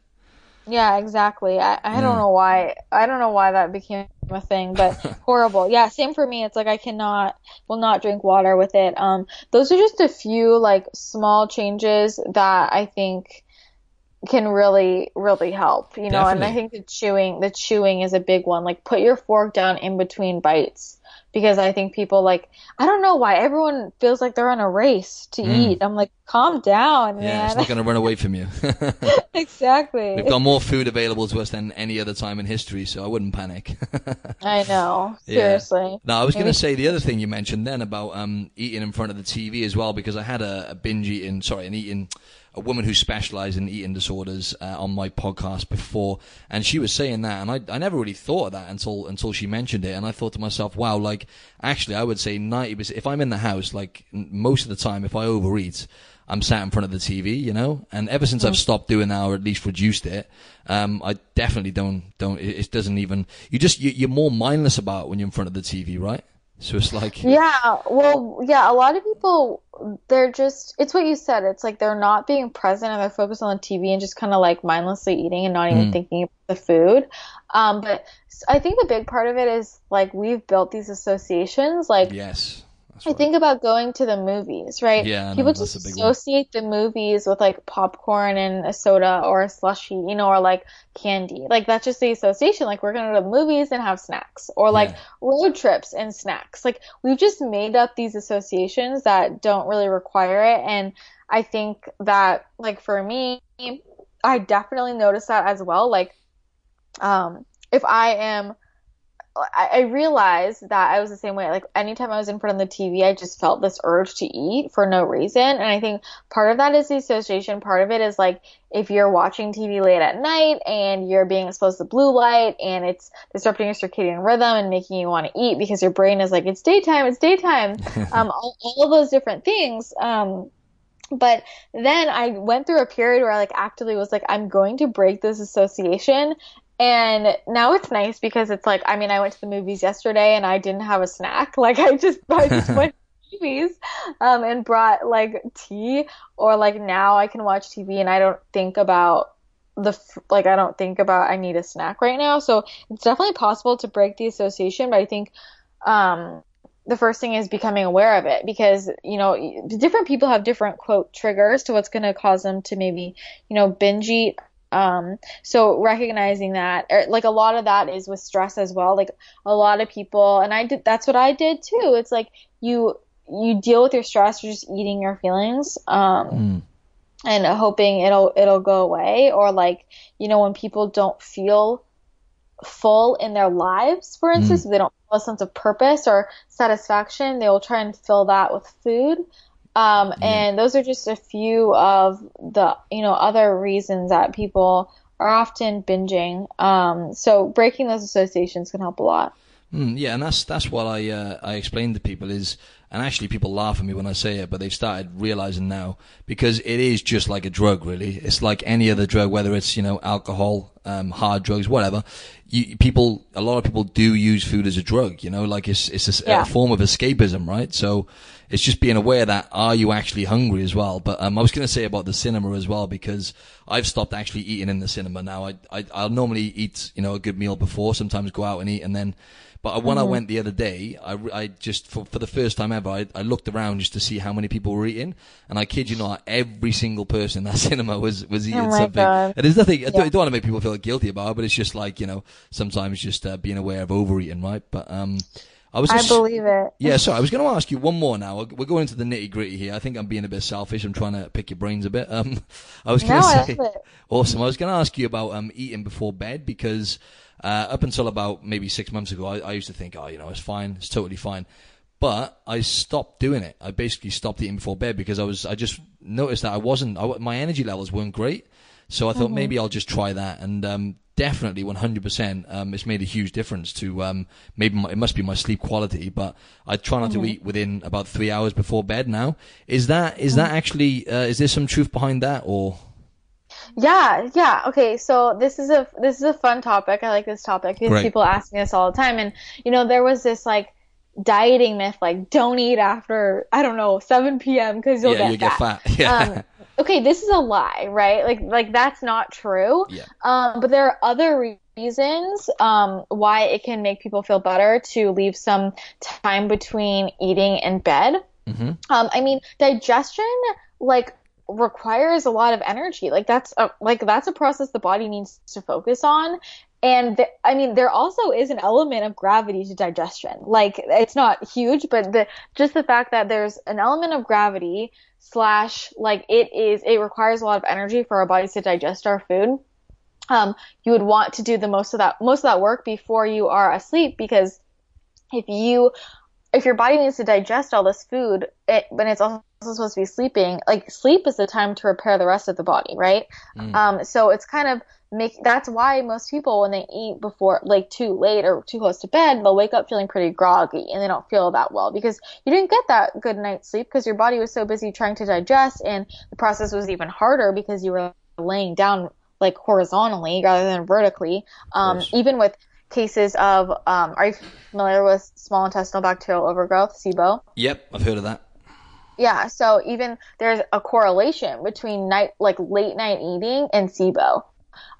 Yeah, exactly. I, I don't know why. I don't know why that became a thing, but horrible. Yeah, same for me. It's like I cannot, will not drink water with it. Um, those are just a few like small changes that I think can really really help you know Definitely. and i think the chewing the chewing is a big one like put your fork down in between bites because i think people like i don't know why everyone feels like they're on a race to mm. eat i'm like calm down yeah man. it's not going to run away from you exactly we've got more food available to us than any other time in history so i wouldn't panic i know seriously yeah. no i was going to say the other thing you mentioned then about um, eating in front of the tv as well because i had a, a binge eating sorry an eating a woman who specialized in eating disorders uh, on my podcast before, and she was saying that, and I, I never really thought of that until until she mentioned it, and I thought to myself, wow, like actually, I would say ninety percent. If I'm in the house, like most of the time, if I overeat, I'm sat in front of the TV, you know. And ever since mm. I've stopped doing that, or at least reduced it, um, I definitely don't don't. It, it doesn't even. You just you, you're more mindless about when you're in front of the TV, right? So it's like Yeah, well, yeah, a lot of people they're just it's what you said. It's like they're not being present and they're focused on the TV and just kind of like mindlessly eating and not even mm. thinking about the food. Um, but I think the big part of it is like we've built these associations like Yes. I think about going to the movies, right? Yeah, people just associate one. the movies with like popcorn and a soda or a slushy, you know, or like candy. Like that's just the association. Like we're gonna go to the movies and have snacks, or like yeah. road trips and snacks. Like we've just made up these associations that don't really require it. And I think that, like for me, I definitely notice that as well. Like, um, if I am I, I realized that I was the same way. Like anytime I was in front of the TV, I just felt this urge to eat for no reason. And I think part of that is the association. Part of it is like if you're watching TV late at night and you're being exposed to blue light and it's disrupting your circadian rhythm and making you want to eat because your brain is like, it's daytime, it's daytime. um, all, all of those different things. Um, but then I went through a period where I like actively was like, I'm going to break this association and now it's nice because it's like, I mean, I went to the movies yesterday and I didn't have a snack. Like I just, I just went to movies, um, and brought like tea or like now I can watch TV and I don't think about the, like, I don't think about I need a snack right now. So it's definitely possible to break the association, but I think, um, the first thing is becoming aware of it because you know different people have different quote triggers to what's going to cause them to maybe you know binge eat um, so recognizing that, or, er, like a lot of that is with stress as well. Like a lot of people, and I did, that's what I did too. It's like you, you deal with your stress, you're just eating your feelings, um, mm. and hoping it'll, it'll go away. Or like, you know, when people don't feel full in their lives, for instance, mm. if they don't feel a sense of purpose or satisfaction, they will try and fill that with food. Um, and those are just a few of the, you know, other reasons that people are often binging. Um, so breaking those associations can help a lot. Mm, yeah, and that's that's what I uh, I explain to people is and actually people laugh at me when I say it, but they've started realizing now because it is just like a drug, really. It's like any other drug, whether it's you know alcohol, um, hard drugs, whatever. You, people, a lot of people do use food as a drug. You know, like it's it's a, Yeah. a form of escapism, right? So it's just being aware that are you actually hungry as well. But um, I was going to say about the cinema as well because I've stopped actually eating in the cinema now. I, I I'll normally eat you know a good meal before, sometimes go out and eat, and then. But when I went the other day, I, I just for, for the first time ever, I, I looked around just to see how many people were eating, and I kid you not, every single person in that cinema was was eating Oh my something. God. And there's nothing. I, don't, Yeah. I don't want to make people feel guilty about it, but it's just like you know, sometimes just uh, being aware of overeating, right? But um, I was I believe it. yeah, sorry. I was going to ask you one more now. We're going into the nitty gritty here. I think I'm being a bit selfish. I'm trying to pick your brains a bit. Um, I was going No, to I say, awesome. I was going to ask you about um eating before bed because uh, up until about maybe six months ago, I, I used to think, oh, you know, it's fine, it's totally fine. But I stopped doing it. I basically stopped eating before bed because I was, I just noticed that I wasn't, I, my energy levels weren't great. So I thought maybe I'll just try that, and um, definitely 100%, um, it's made a huge difference to um, maybe my, it must be my sleep quality. But I try not to eat within about three hours before bed now. Is that is that actually uh, is there some truth behind that or? Yeah, yeah. Okay, so this is a this is a fun topic. I like this topic because Great. people ask me this all the time. And you know, there was this like dieting myth, like don't eat after I don't know 7 p.m. because you'll yeah, get you get fat. fat. Yeah. Um, okay, this is a lie, right? Like like that's not true. Yeah. Um, but there are other re- reasons um, why it can make people feel better to leave some time between eating and bed. hmm Um, I mean, digestion like requires a lot of energy. Like that's a like that's a process the body needs to focus on. And the, I mean, there also is an element of gravity to digestion. Like it's not huge, but the just the fact that there's an element of gravity slash like it is it requires a lot of energy for our bodies to digest our food. Um, you would want to do the most of that most of that work before you are asleep because if you if your body needs to digest all this food it, when it's also supposed to be sleeping like sleep is the time to repair the rest of the body right? Mm. um so it's kind of make that's why most people when they eat before like too late or too close to bed they'll wake up feeling pretty groggy and they don't feel that well because you didn't get that good night's sleep because your body was so busy trying to digest and the process was even harder because you were laying down like horizontally rather than vertically. Um even with cases of um are you familiar with small intestinal bacterial overgrowth SIBO Yep, I've heard of that. yeah, so even there's a correlation between night, like late night eating and SIBO.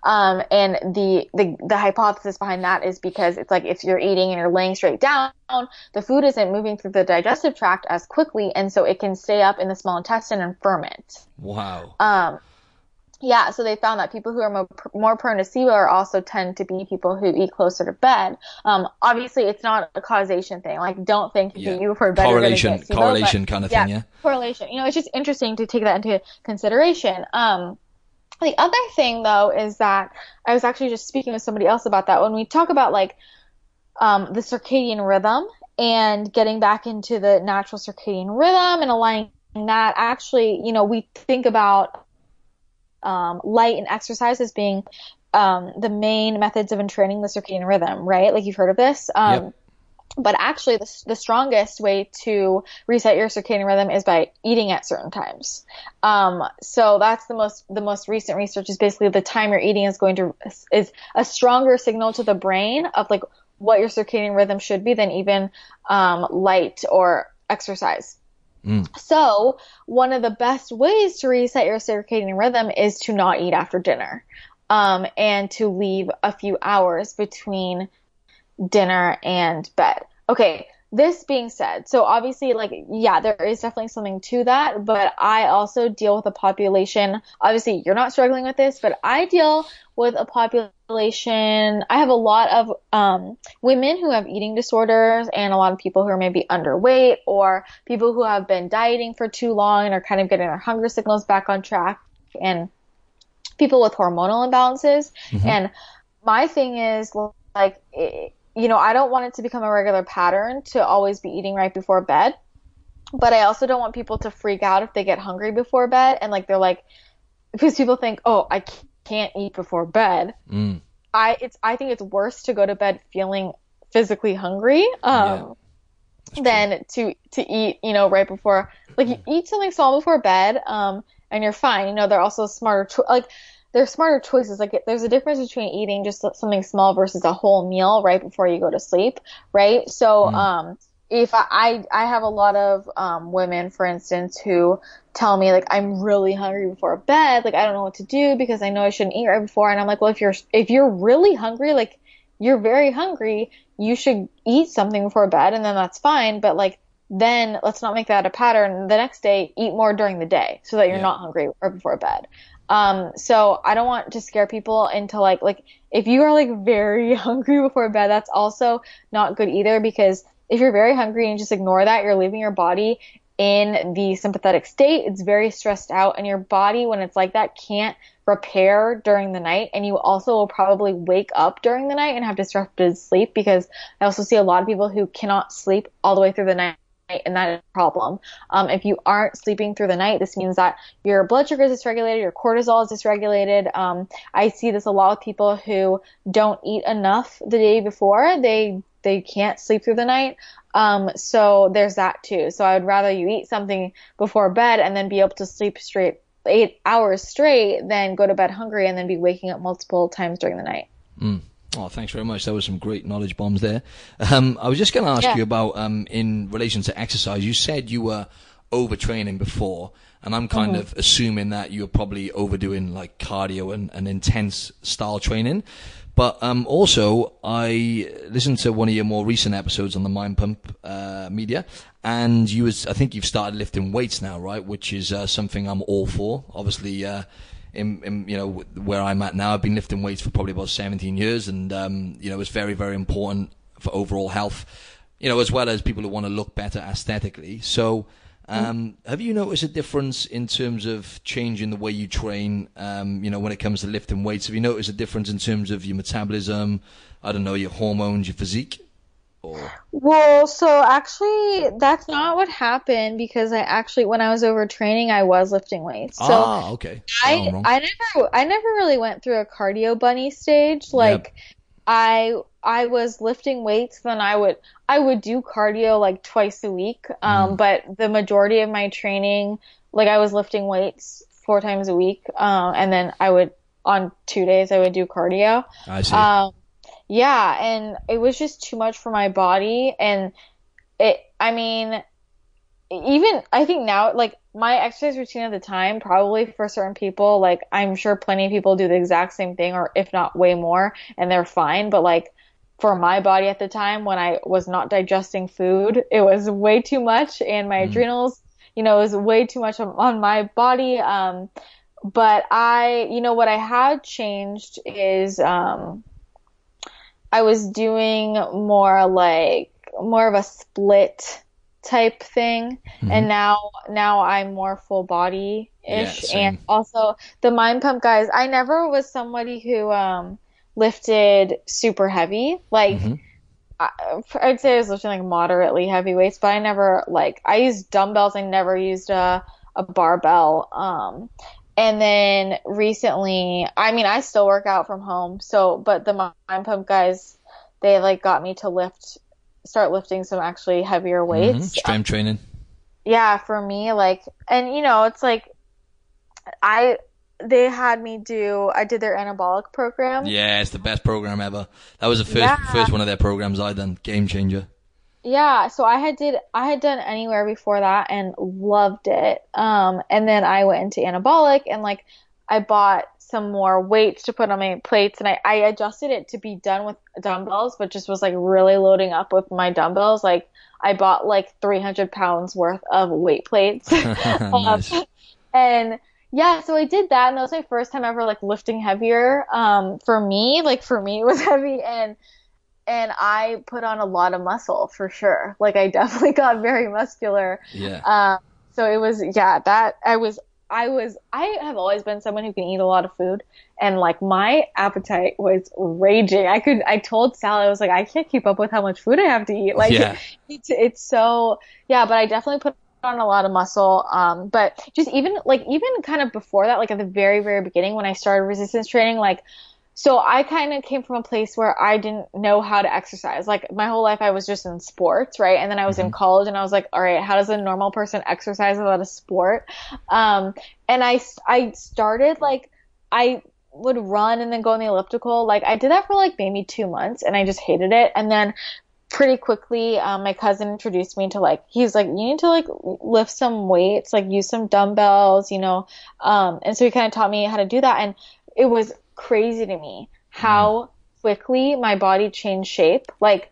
Um, and the, the, the hypothesis behind that is because it's like if you're eating and you're laying straight down, the food isn't moving through the digestive tract as quickly, and so it can stay up in the small intestine and ferment. Wow. Um, yeah, so they found that people who are more, more prone to SIBO are also tend to be people who eat closer to bed. Um, obviously, it's not a causation thing. Like, don't think if Yeah. you eat before bed, you're gonna correlation, but- correlation kind of thing. Yeah. correlation. You know, it's just interesting to take that into consideration. Um, the other thing though is that I was actually just speaking with somebody else about that when we talk about like um, the circadian rhythm and getting back into the natural circadian rhythm and aligning that. Actually, you know, we think about um, light and exercise as being um, the main methods of entraining the circadian rhythm, right? Like you've heard of this. Um, Yep. But actually, the, the strongest way to reset your circadian rhythm is by eating at certain times. Um, so that's the most the most recent research is basically the time you're eating is going to is a stronger signal to the brain of like what your circadian rhythm should be than even um, light or exercise. Mm. So one of the best ways to reset your circadian rhythm is to not eat after dinner, um, and to leave a few hours between dinner and bed. Okay, this being said, so obviously, like, yeah, there is definitely something to that, but I also deal with a population. Obviously, you're not struggling with this, but I deal with a population. I have a lot of um, women who have eating disorders and a lot of people who are maybe underweight or people who have been dieting for too long and are kind of getting their hunger signals back on track and people with hormonal imbalances. And my thing is, like, it, you know, I don't want it to become a regular pattern to always be eating right before bed. But I also don't want people to freak out if they get hungry before bed and like they're like, because people think, oh, I can't eat before bed. Mm. I it's I think it's worse to go to bed feeling physically hungry. Um, than to to eat, you know, right before like you eat something small before bed, um, and you're fine. You know, they're also smarter like they're smarter choices. Like there's a difference between eating just something small versus a whole meal right before you go to sleep, right? So, um, if I, I, I have a lot of um, women, for instance, who tell me like I'm really hungry before bed, like I don't know what to do because I know I shouldn't eat right before, and I'm like, well, if you're if you're really hungry, like you're very hungry, you should eat something before bed, and then that's fine. But like then let's not make that a pattern. The next day, eat more during the day so that you're Yeah. not hungry right before bed. Um, so I don't want to scare people into like like if you are like very hungry before bed, that's also not good either because if you're very hungry and you just ignore that, you're leaving your body in the sympathetic state. It's very stressed out and your body when it's like that can't repair during the night and you also will probably wake up during the night and have disrupted sleep because I also see a lot of people who cannot sleep all the way through the night and that is a problem. Um, if you aren't sleeping through the night, this means that your blood sugar is dysregulated, your cortisol is dysregulated. Um, I see this a lot with people who don't eat enough the day before. They they can't sleep through the night. Um, so there's that too. So I would rather you eat something before bed and then be able to sleep straight eight hours straight than go to bed hungry and then be waking up multiple times during the night. Oh, thanks very much. That was some great knowledge bombs there. Um, I was just going to ask Yeah. you about um, in relation to exercise. You said you were overtraining before, and I'm kind Mm-hmm. of assuming that you're probably overdoing like cardio and, and intense style training. But um, also, I listened to one of your more recent episodes on the Mind Pump uh, media, and you was I think you've started lifting weights now, right? Which is uh, something I'm all for. Obviously, uh, in, in you know where I'm at now, I've been lifting weights for probably about 17 years, and um, you know it's very very important for overall health. You know, as well as people who want to look better aesthetically. So. Um, have you noticed a difference in terms of changing the way you train? Um, you know, when it comes to lifting weights, have you noticed a difference in terms of your metabolism? I don't know, your hormones, your physique, or Well, so actually, that's not what happened because I actually, when I was overtraining, I was lifting weights. So ah, okay, I. I never, I never really went through a cardio bunny stage. Like, I, I was lifting weights, then I would, I would do cardio like twice a week. Um, Mm-hmm. but the majority of my training, like I was lifting weights four times a week. Um, and then I would, on two days, I would do cardio. I see. Um, yeah, and it was just too much for my body. And it, I mean, even I think now, like my exercise routine at the time, probably for certain people, like I'm sure plenty of people do the exact same thing, or if not way more, and they're fine. But like for my body at the time, when I was not digesting food, it was way too much, and my adrenals, you know, was way too much on, on my body. Um, but I, you know, what I had changed is, um, I was doing more like more of a split type thing. And now now I'm more full body ish. same. and also the mind pump guys I never was somebody who um lifted super heavy. Like Mhm. I, I'd say I was lifting like moderately heavy weights but I never like I used dumbbells. I never used a a barbell. Um and then recently, I mean, I still work out from home. So, but the Mind Pump guys, they like got me to lift, start lifting some actually heavier Mhm. weights. Strength training. Yeah, for me, like, and you know, it's like, I, they had me do, I did their anabolic program. Yeah, it's the best program ever. That was the first Yeah. first one of their programs I done. Game changer. Yeah, so I had did I had done anywhere before that and loved it. Um, and then I went into anabolic and like I bought some more weights to put on my plates and I, I adjusted it to be done with dumbbells, but just was like really loading up with my dumbbells. Like I bought like 300 pounds worth of weight plates. nice. And yeah, so I did that, and that was my first time ever like lifting heavier. Um, for me, like for me, it was heavy, and and I put on a lot of muscle for sure. Like I definitely got very muscular. Yeah. Um, so it was yeah, that I was I was I have always been someone who can eat a lot of food, and like my appetite was raging. I could I told Sally I was like I can't keep up with how much food I have to eat. Like Yeah. it's it's so yeah, but I definitely put on a lot of muscle. Um, but just even like even kind of before that, like at the very very beginning when I started resistance training, like so I kind of came from a place where I didn't know how to exercise. Like my whole life I was just in sports, right? And then I was mm-hmm. in college and I was like, all right, how does a normal person exercise without a sport? Um, and I, I started like, I would run and then go on the elliptical. Like I did that for like maybe two months and I just hated it. And then pretty quickly, um, my cousin introduced me to like, he's like, you need to like lift some weights, like use some dumbbells, you know? Um, and so he kind of taught me how to do that. And it was crazy to me how mm. quickly my body changed shape. Like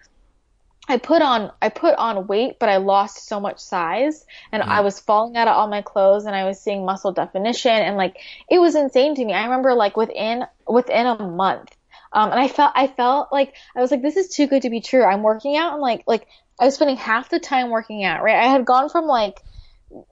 I put on I put on weight, but I lost so much size, and mm. I was falling out of all my clothes, and I was seeing muscle definition, and like it was insane to me. I remember like within within a month, um, and I felt I felt like I was like this is too good to be true. I'm working out, and like like I was spending half the time working out. Right, I had gone from like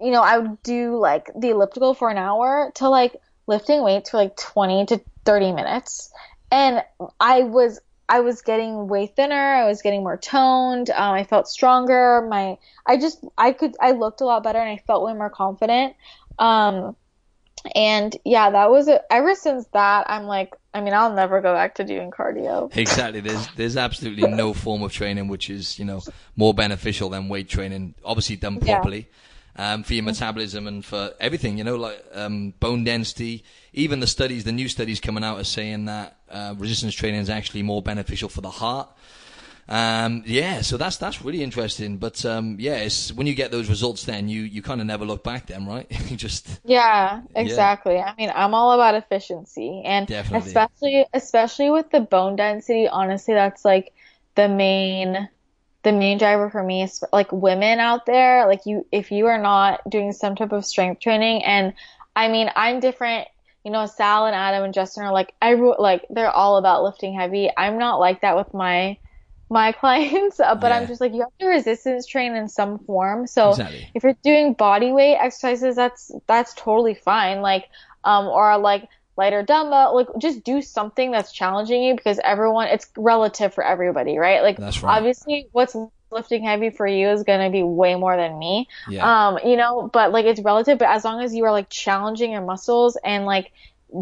you know I would do like the elliptical for an hour to like lifting weights for like 20 to 30 minutes. And I was I was getting way thinner. I was getting more toned. Um, I felt stronger. My I just I could I looked a lot better and I felt way more confident. Um, and yeah, that was it. Ever since that, I'm like, I mean, I'll never go back to doing cardio. Exactly. There's there's absolutely no form of training which is you know more beneficial than weight training. Obviously done properly. Yeah um, for your metabolism and for everything, you know, like um, bone density. Even the studies, the new studies coming out are saying that uh, resistance training is actually more beneficial for the heart. Um, yeah, so that's that's really interesting. But um, yeah, it's when you get those results, then you you kind of never look back, then, right? you just yeah, exactly. Yeah. I mean, I'm all about efficiency, and Definitely. especially especially with the bone density. Honestly, that's like the main the main driver for me is like women out there, like you, if you are not doing some type of strength training, and I mean, I'm different. You know, Sal and Adam and Justin are like, I like, they're all about lifting heavy. I'm not like that with my my clients, but yeah. I'm just like, you have to resistance train in some form. So exactly. if you're doing body weight exercises, that's, that's totally fine. Like, um, or like lighter dumbbell, like just do something that's challenging you because everyone, it's relative for everybody, right? Like right. obviously what's lifting heavy for you is going to be way more than me. Yeah. Um, you know, but like it's relative, but as long as you are like challenging your muscles and like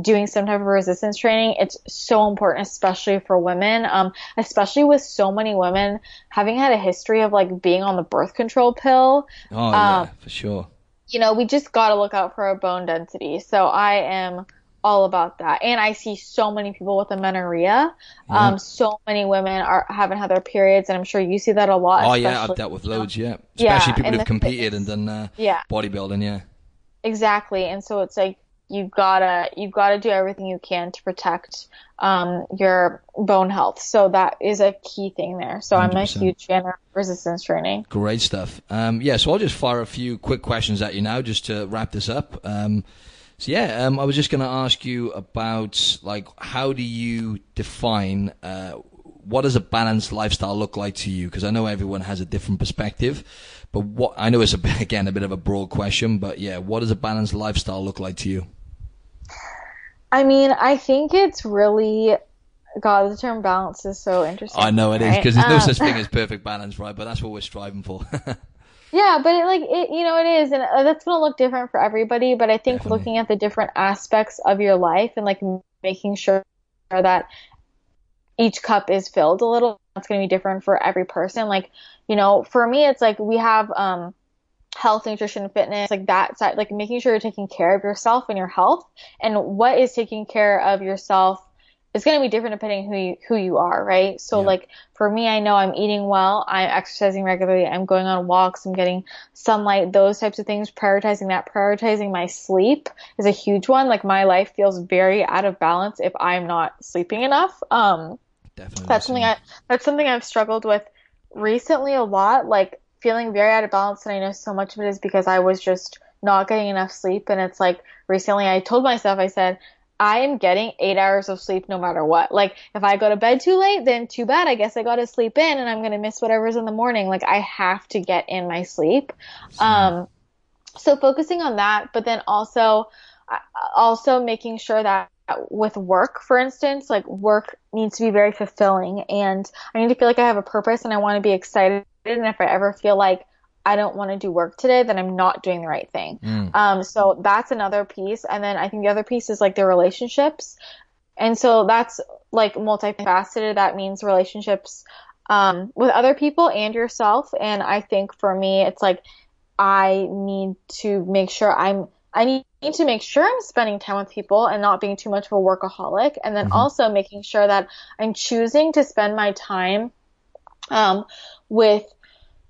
doing some type of resistance training, it's so important, especially for women. Um, especially with so many women having had a history of like being on the birth control pill. Oh, um, yeah, for sure. You know, we just got to look out for our bone density. So I am all about that. And I see so many people with amenorrhea. Mm. Um, so many women are haven't had their periods, and I'm sure you see that a lot. Oh yeah, I've dealt with loads. Yeah, especially yeah, people who've competed fitness. and done uh, yeah. bodybuilding. Yeah, exactly. And so it's like you gotta you gotta do everything you can to protect um, your bone health. So that is a key thing there. So i am a huge fan of resistance training. Great stuff. Um, yeah, so I'll just fire a few quick questions at you now, just to wrap this up. Um, so yeah, um, I was just going to ask you about like how do you define uh, what does a balanced lifestyle look like to you? Because I know everyone has a different perspective, but what I know it's a bit, again a bit of a broad question, but yeah, what does a balanced lifestyle look like to you? I mean, I think it's really God, the term balance is so interesting. I know it is because there's no um, such thing as perfect balance, right? But that's what we're striving for. Yeah, but it, like it, you know, it is, and uh, that's gonna look different for everybody. But I think Definitely. looking at the different aspects of your life and like making sure that each cup is filled a little, that's gonna be different for every person. Like, you know, for me, it's like we have um health, nutrition, fitness, like that side, like making sure you're taking care of yourself and your health, and what is taking care of yourself it's going to be different depending who you, who you are, right? So yeah. like for me, I know I'm eating well, I'm exercising regularly, I'm going on walks, I'm getting sunlight, those types of things, prioritizing that, prioritizing my sleep is a huge one. Like my life feels very out of balance if I'm not sleeping enough. Um, Definitely. That's something I, that's something I've struggled with recently a lot, like feeling very out of balance. And I know so much of it is because I was just not getting enough sleep. And it's like recently I told myself, I said, I am getting eight hours of sleep no matter what. Like, if I go to bed too late, then too bad. I guess I got to sleep in and I'm going to miss whatever's in the morning. Like, I have to get in my sleep. Um, so focusing on that, but then also, uh, also making sure that with work, for instance, like work needs to be very fulfilling and I need to feel like I have a purpose and I want to be excited. And if I ever feel like I don't want to do work today, then I'm not doing the right thing. Mm. Um, so that's another piece. And then I think the other piece is like the relationships. And so that's like multifaceted. That means relationships um, with other people and yourself. And I think for me, it's like I need to make sure I'm I need to make sure I'm spending time with people and not being too much of a workaholic. And then mm-hmm. also making sure that I'm choosing to spend my time um, with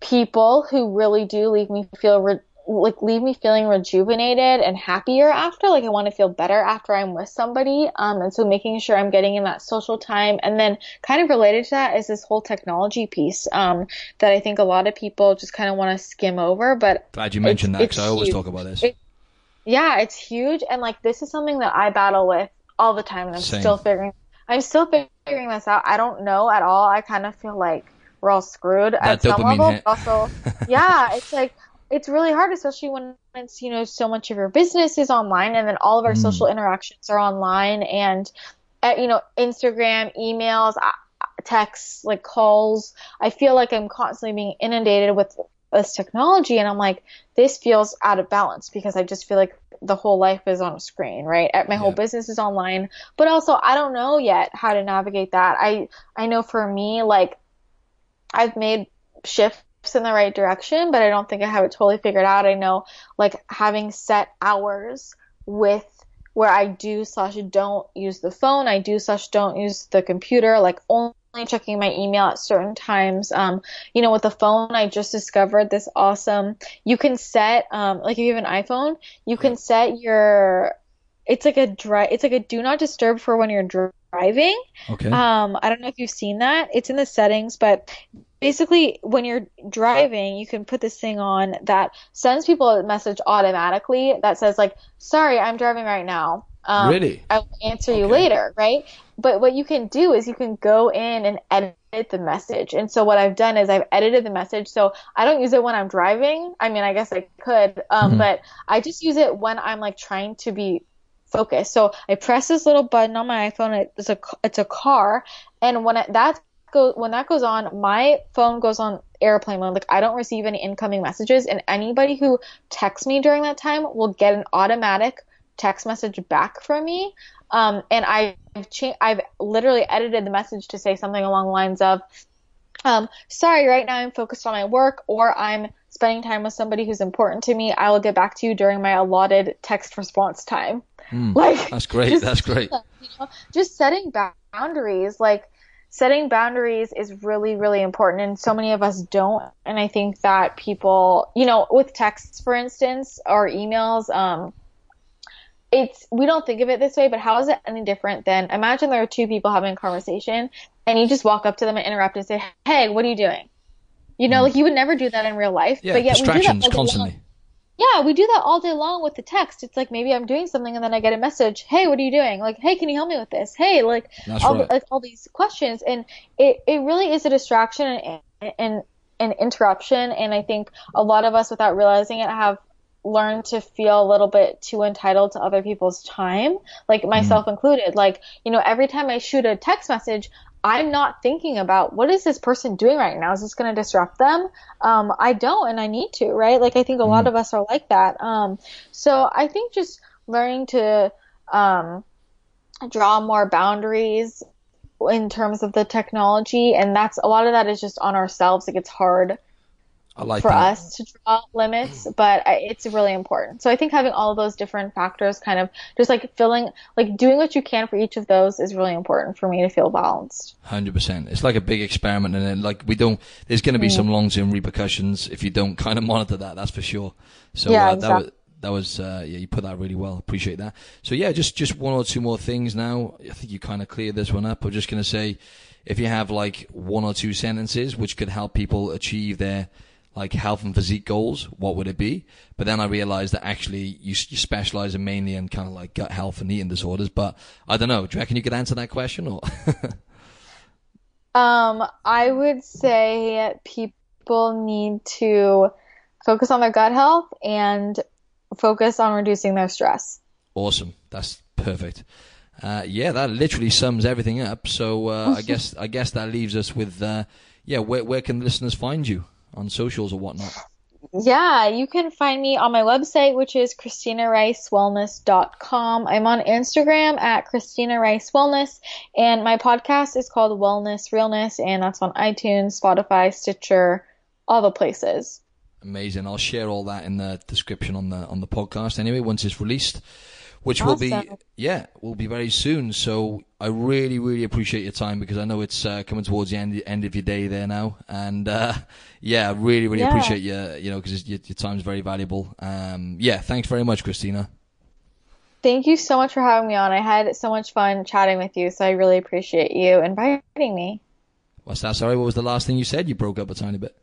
people who really do leave me feel re- like leave me feeling rejuvenated and happier after. Like I want to feel better after I'm with somebody. Um, and so making sure I'm getting in that social time. And then kind of related to that is this whole technology piece, um, that I think a lot of people just kind of want to skim over. But glad you mentioned that because I always talk about this. It, yeah, it's huge. And like this is something that I battle with all the time. And I'm Same. still figuring, I'm still figuring this out. I don't know at all. I kind of feel like we're all screwed that at some level. Hit. Also, yeah, it's like it's really hard, especially when it's you know so much of your business is online, and then all of our mm. social interactions are online, and uh, you know Instagram, emails, uh, texts, like calls. I feel like I'm constantly being inundated with this technology, and I'm like, this feels out of balance because I just feel like the whole life is on a screen, right? My whole business is online, but also I don't know yet how to navigate that. I I know for me, like I've made shifts in the right direction, but I don't think I have it totally figured out. I know like having set hours with where I do slash don't use the phone, I do slash don't use the computer, like only checking my email at certain times. Um, you know, with the phone, I just discovered this awesome. You can set, um, like if you have an iPhone, you can set your. It's like a dry. It's like a do not disturb for when you're driving. Okay. Um, I don't know if you've seen that. It's in the settings, but basically when you're driving, you can put this thing on that sends people a message automatically that says like, "Sorry, I'm driving right now." Um, really? I'll answer you okay. later, right? But what you can do is you can go in and edit the message. And so what I've done is I've edited the message. So I don't use it when I'm driving. I mean, I guess I could, um, mm-hmm. but I just use it when I'm like trying to be focus. So I press this little button on my iPhone. It's a it's a car, and when it, that go when that goes on, my phone goes on airplane mode. Like I don't receive any incoming messages, and anybody who texts me during that time will get an automatic text message back from me. Um, and I've cha- I've literally edited the message to say something along the lines of, um, "Sorry, right now I'm focused on my work, or I'm spending time with somebody who's important to me. I will get back to you during my allotted text response time." Mm, like that's great. Just, that's great. You know, just setting boundaries, like setting boundaries is really really important and so many of us don't and i think that people you know with texts for instance or emails um it's we don't think of it this way but how is it any different than imagine there are two people having a conversation and you just walk up to them and interrupt and say hey what are you doing you know mm. like you would never do that in real life yeah, but yet distractions we do that constantly yeah, we do that all day long with the text. It's like maybe I'm doing something and then I get a message, "Hey, what are you doing?" Like, "Hey, can you help me with this?" Hey, like all right. like all these questions, and it it really is a distraction and and an interruption. And I think a lot of us, without realizing it, have learned to feel a little bit too entitled to other people's time, like myself mm. included. Like, you know, every time I shoot a text message, I'm not thinking about what is this person doing right now? Is this going to disrupt them? Um, I don't, and I need to, right? Like I think a lot mm. of us are like that. Um, so I think just learning to um, draw more boundaries in terms of the technology, and that's a lot of that is just on ourselves. Like it's hard like for that. us to draw limits, but it's really important. So I think having all of those different factors kind of just like filling, like doing what you can for each of those is really important for me to feel balanced. 100%. It's like a big experiment and then like we don't, there's going to be mm. some long term repercussions if you don't kind of monitor that, that's for sure. So yeah, uh, exactly. that was, that was uh, yeah you put that really well appreciate that so yeah just just one or two more things now i think you kind of cleared this one up i'm just going to say if you have like one or two sentences which could help people achieve their like health and physique goals, what would it be? But then I realized that actually you, you specialize in mainly in kind of like gut health and eating disorders. But I don't know. Do you reckon you could answer that question or? um, I would say people need to focus on their gut health and focus on reducing their stress. Awesome. That's perfect. Uh, yeah, that literally sums everything up. So uh, I guess I guess that leaves us with uh, yeah, where where can listeners find you? On socials or whatnot? Yeah, you can find me on my website, which is christinaricewellness.com. I'm on Instagram at Christina Rice Wellness, and my podcast is called Wellness Realness, and that's on iTunes, Spotify, Stitcher, all the places. Amazing. I'll share all that in the description on the on the podcast anyway once it's released, which awesome. will be yeah will be very soon. So I really really appreciate your time because I know it's uh, coming towards the end end of your day there now, and uh, yeah, really really yeah. appreciate your you know because your, your time's very valuable. Um, yeah, thanks very much, Christina. Thank you so much for having me on. I had so much fun chatting with you, so I really appreciate you inviting me. What's that? Sorry, what was the last thing you said? You broke up a tiny bit.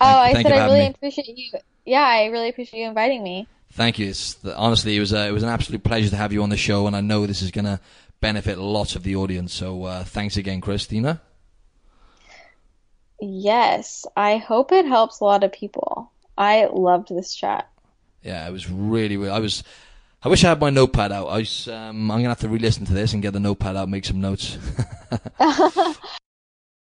Oh, I said I really me. appreciate you. Yeah, I really appreciate you inviting me. Thank you. The, honestly, it was uh, it was an absolute pleasure to have you on the show, and I know this is going to benefit lots of the audience. So uh, thanks again, Christina. Yes, I hope it helps a lot of people. I loved this chat. Yeah, it was really, really I was. I wish I had my notepad out. I was, um, I'm gonna have to re-listen to this and get the notepad out, and make some notes.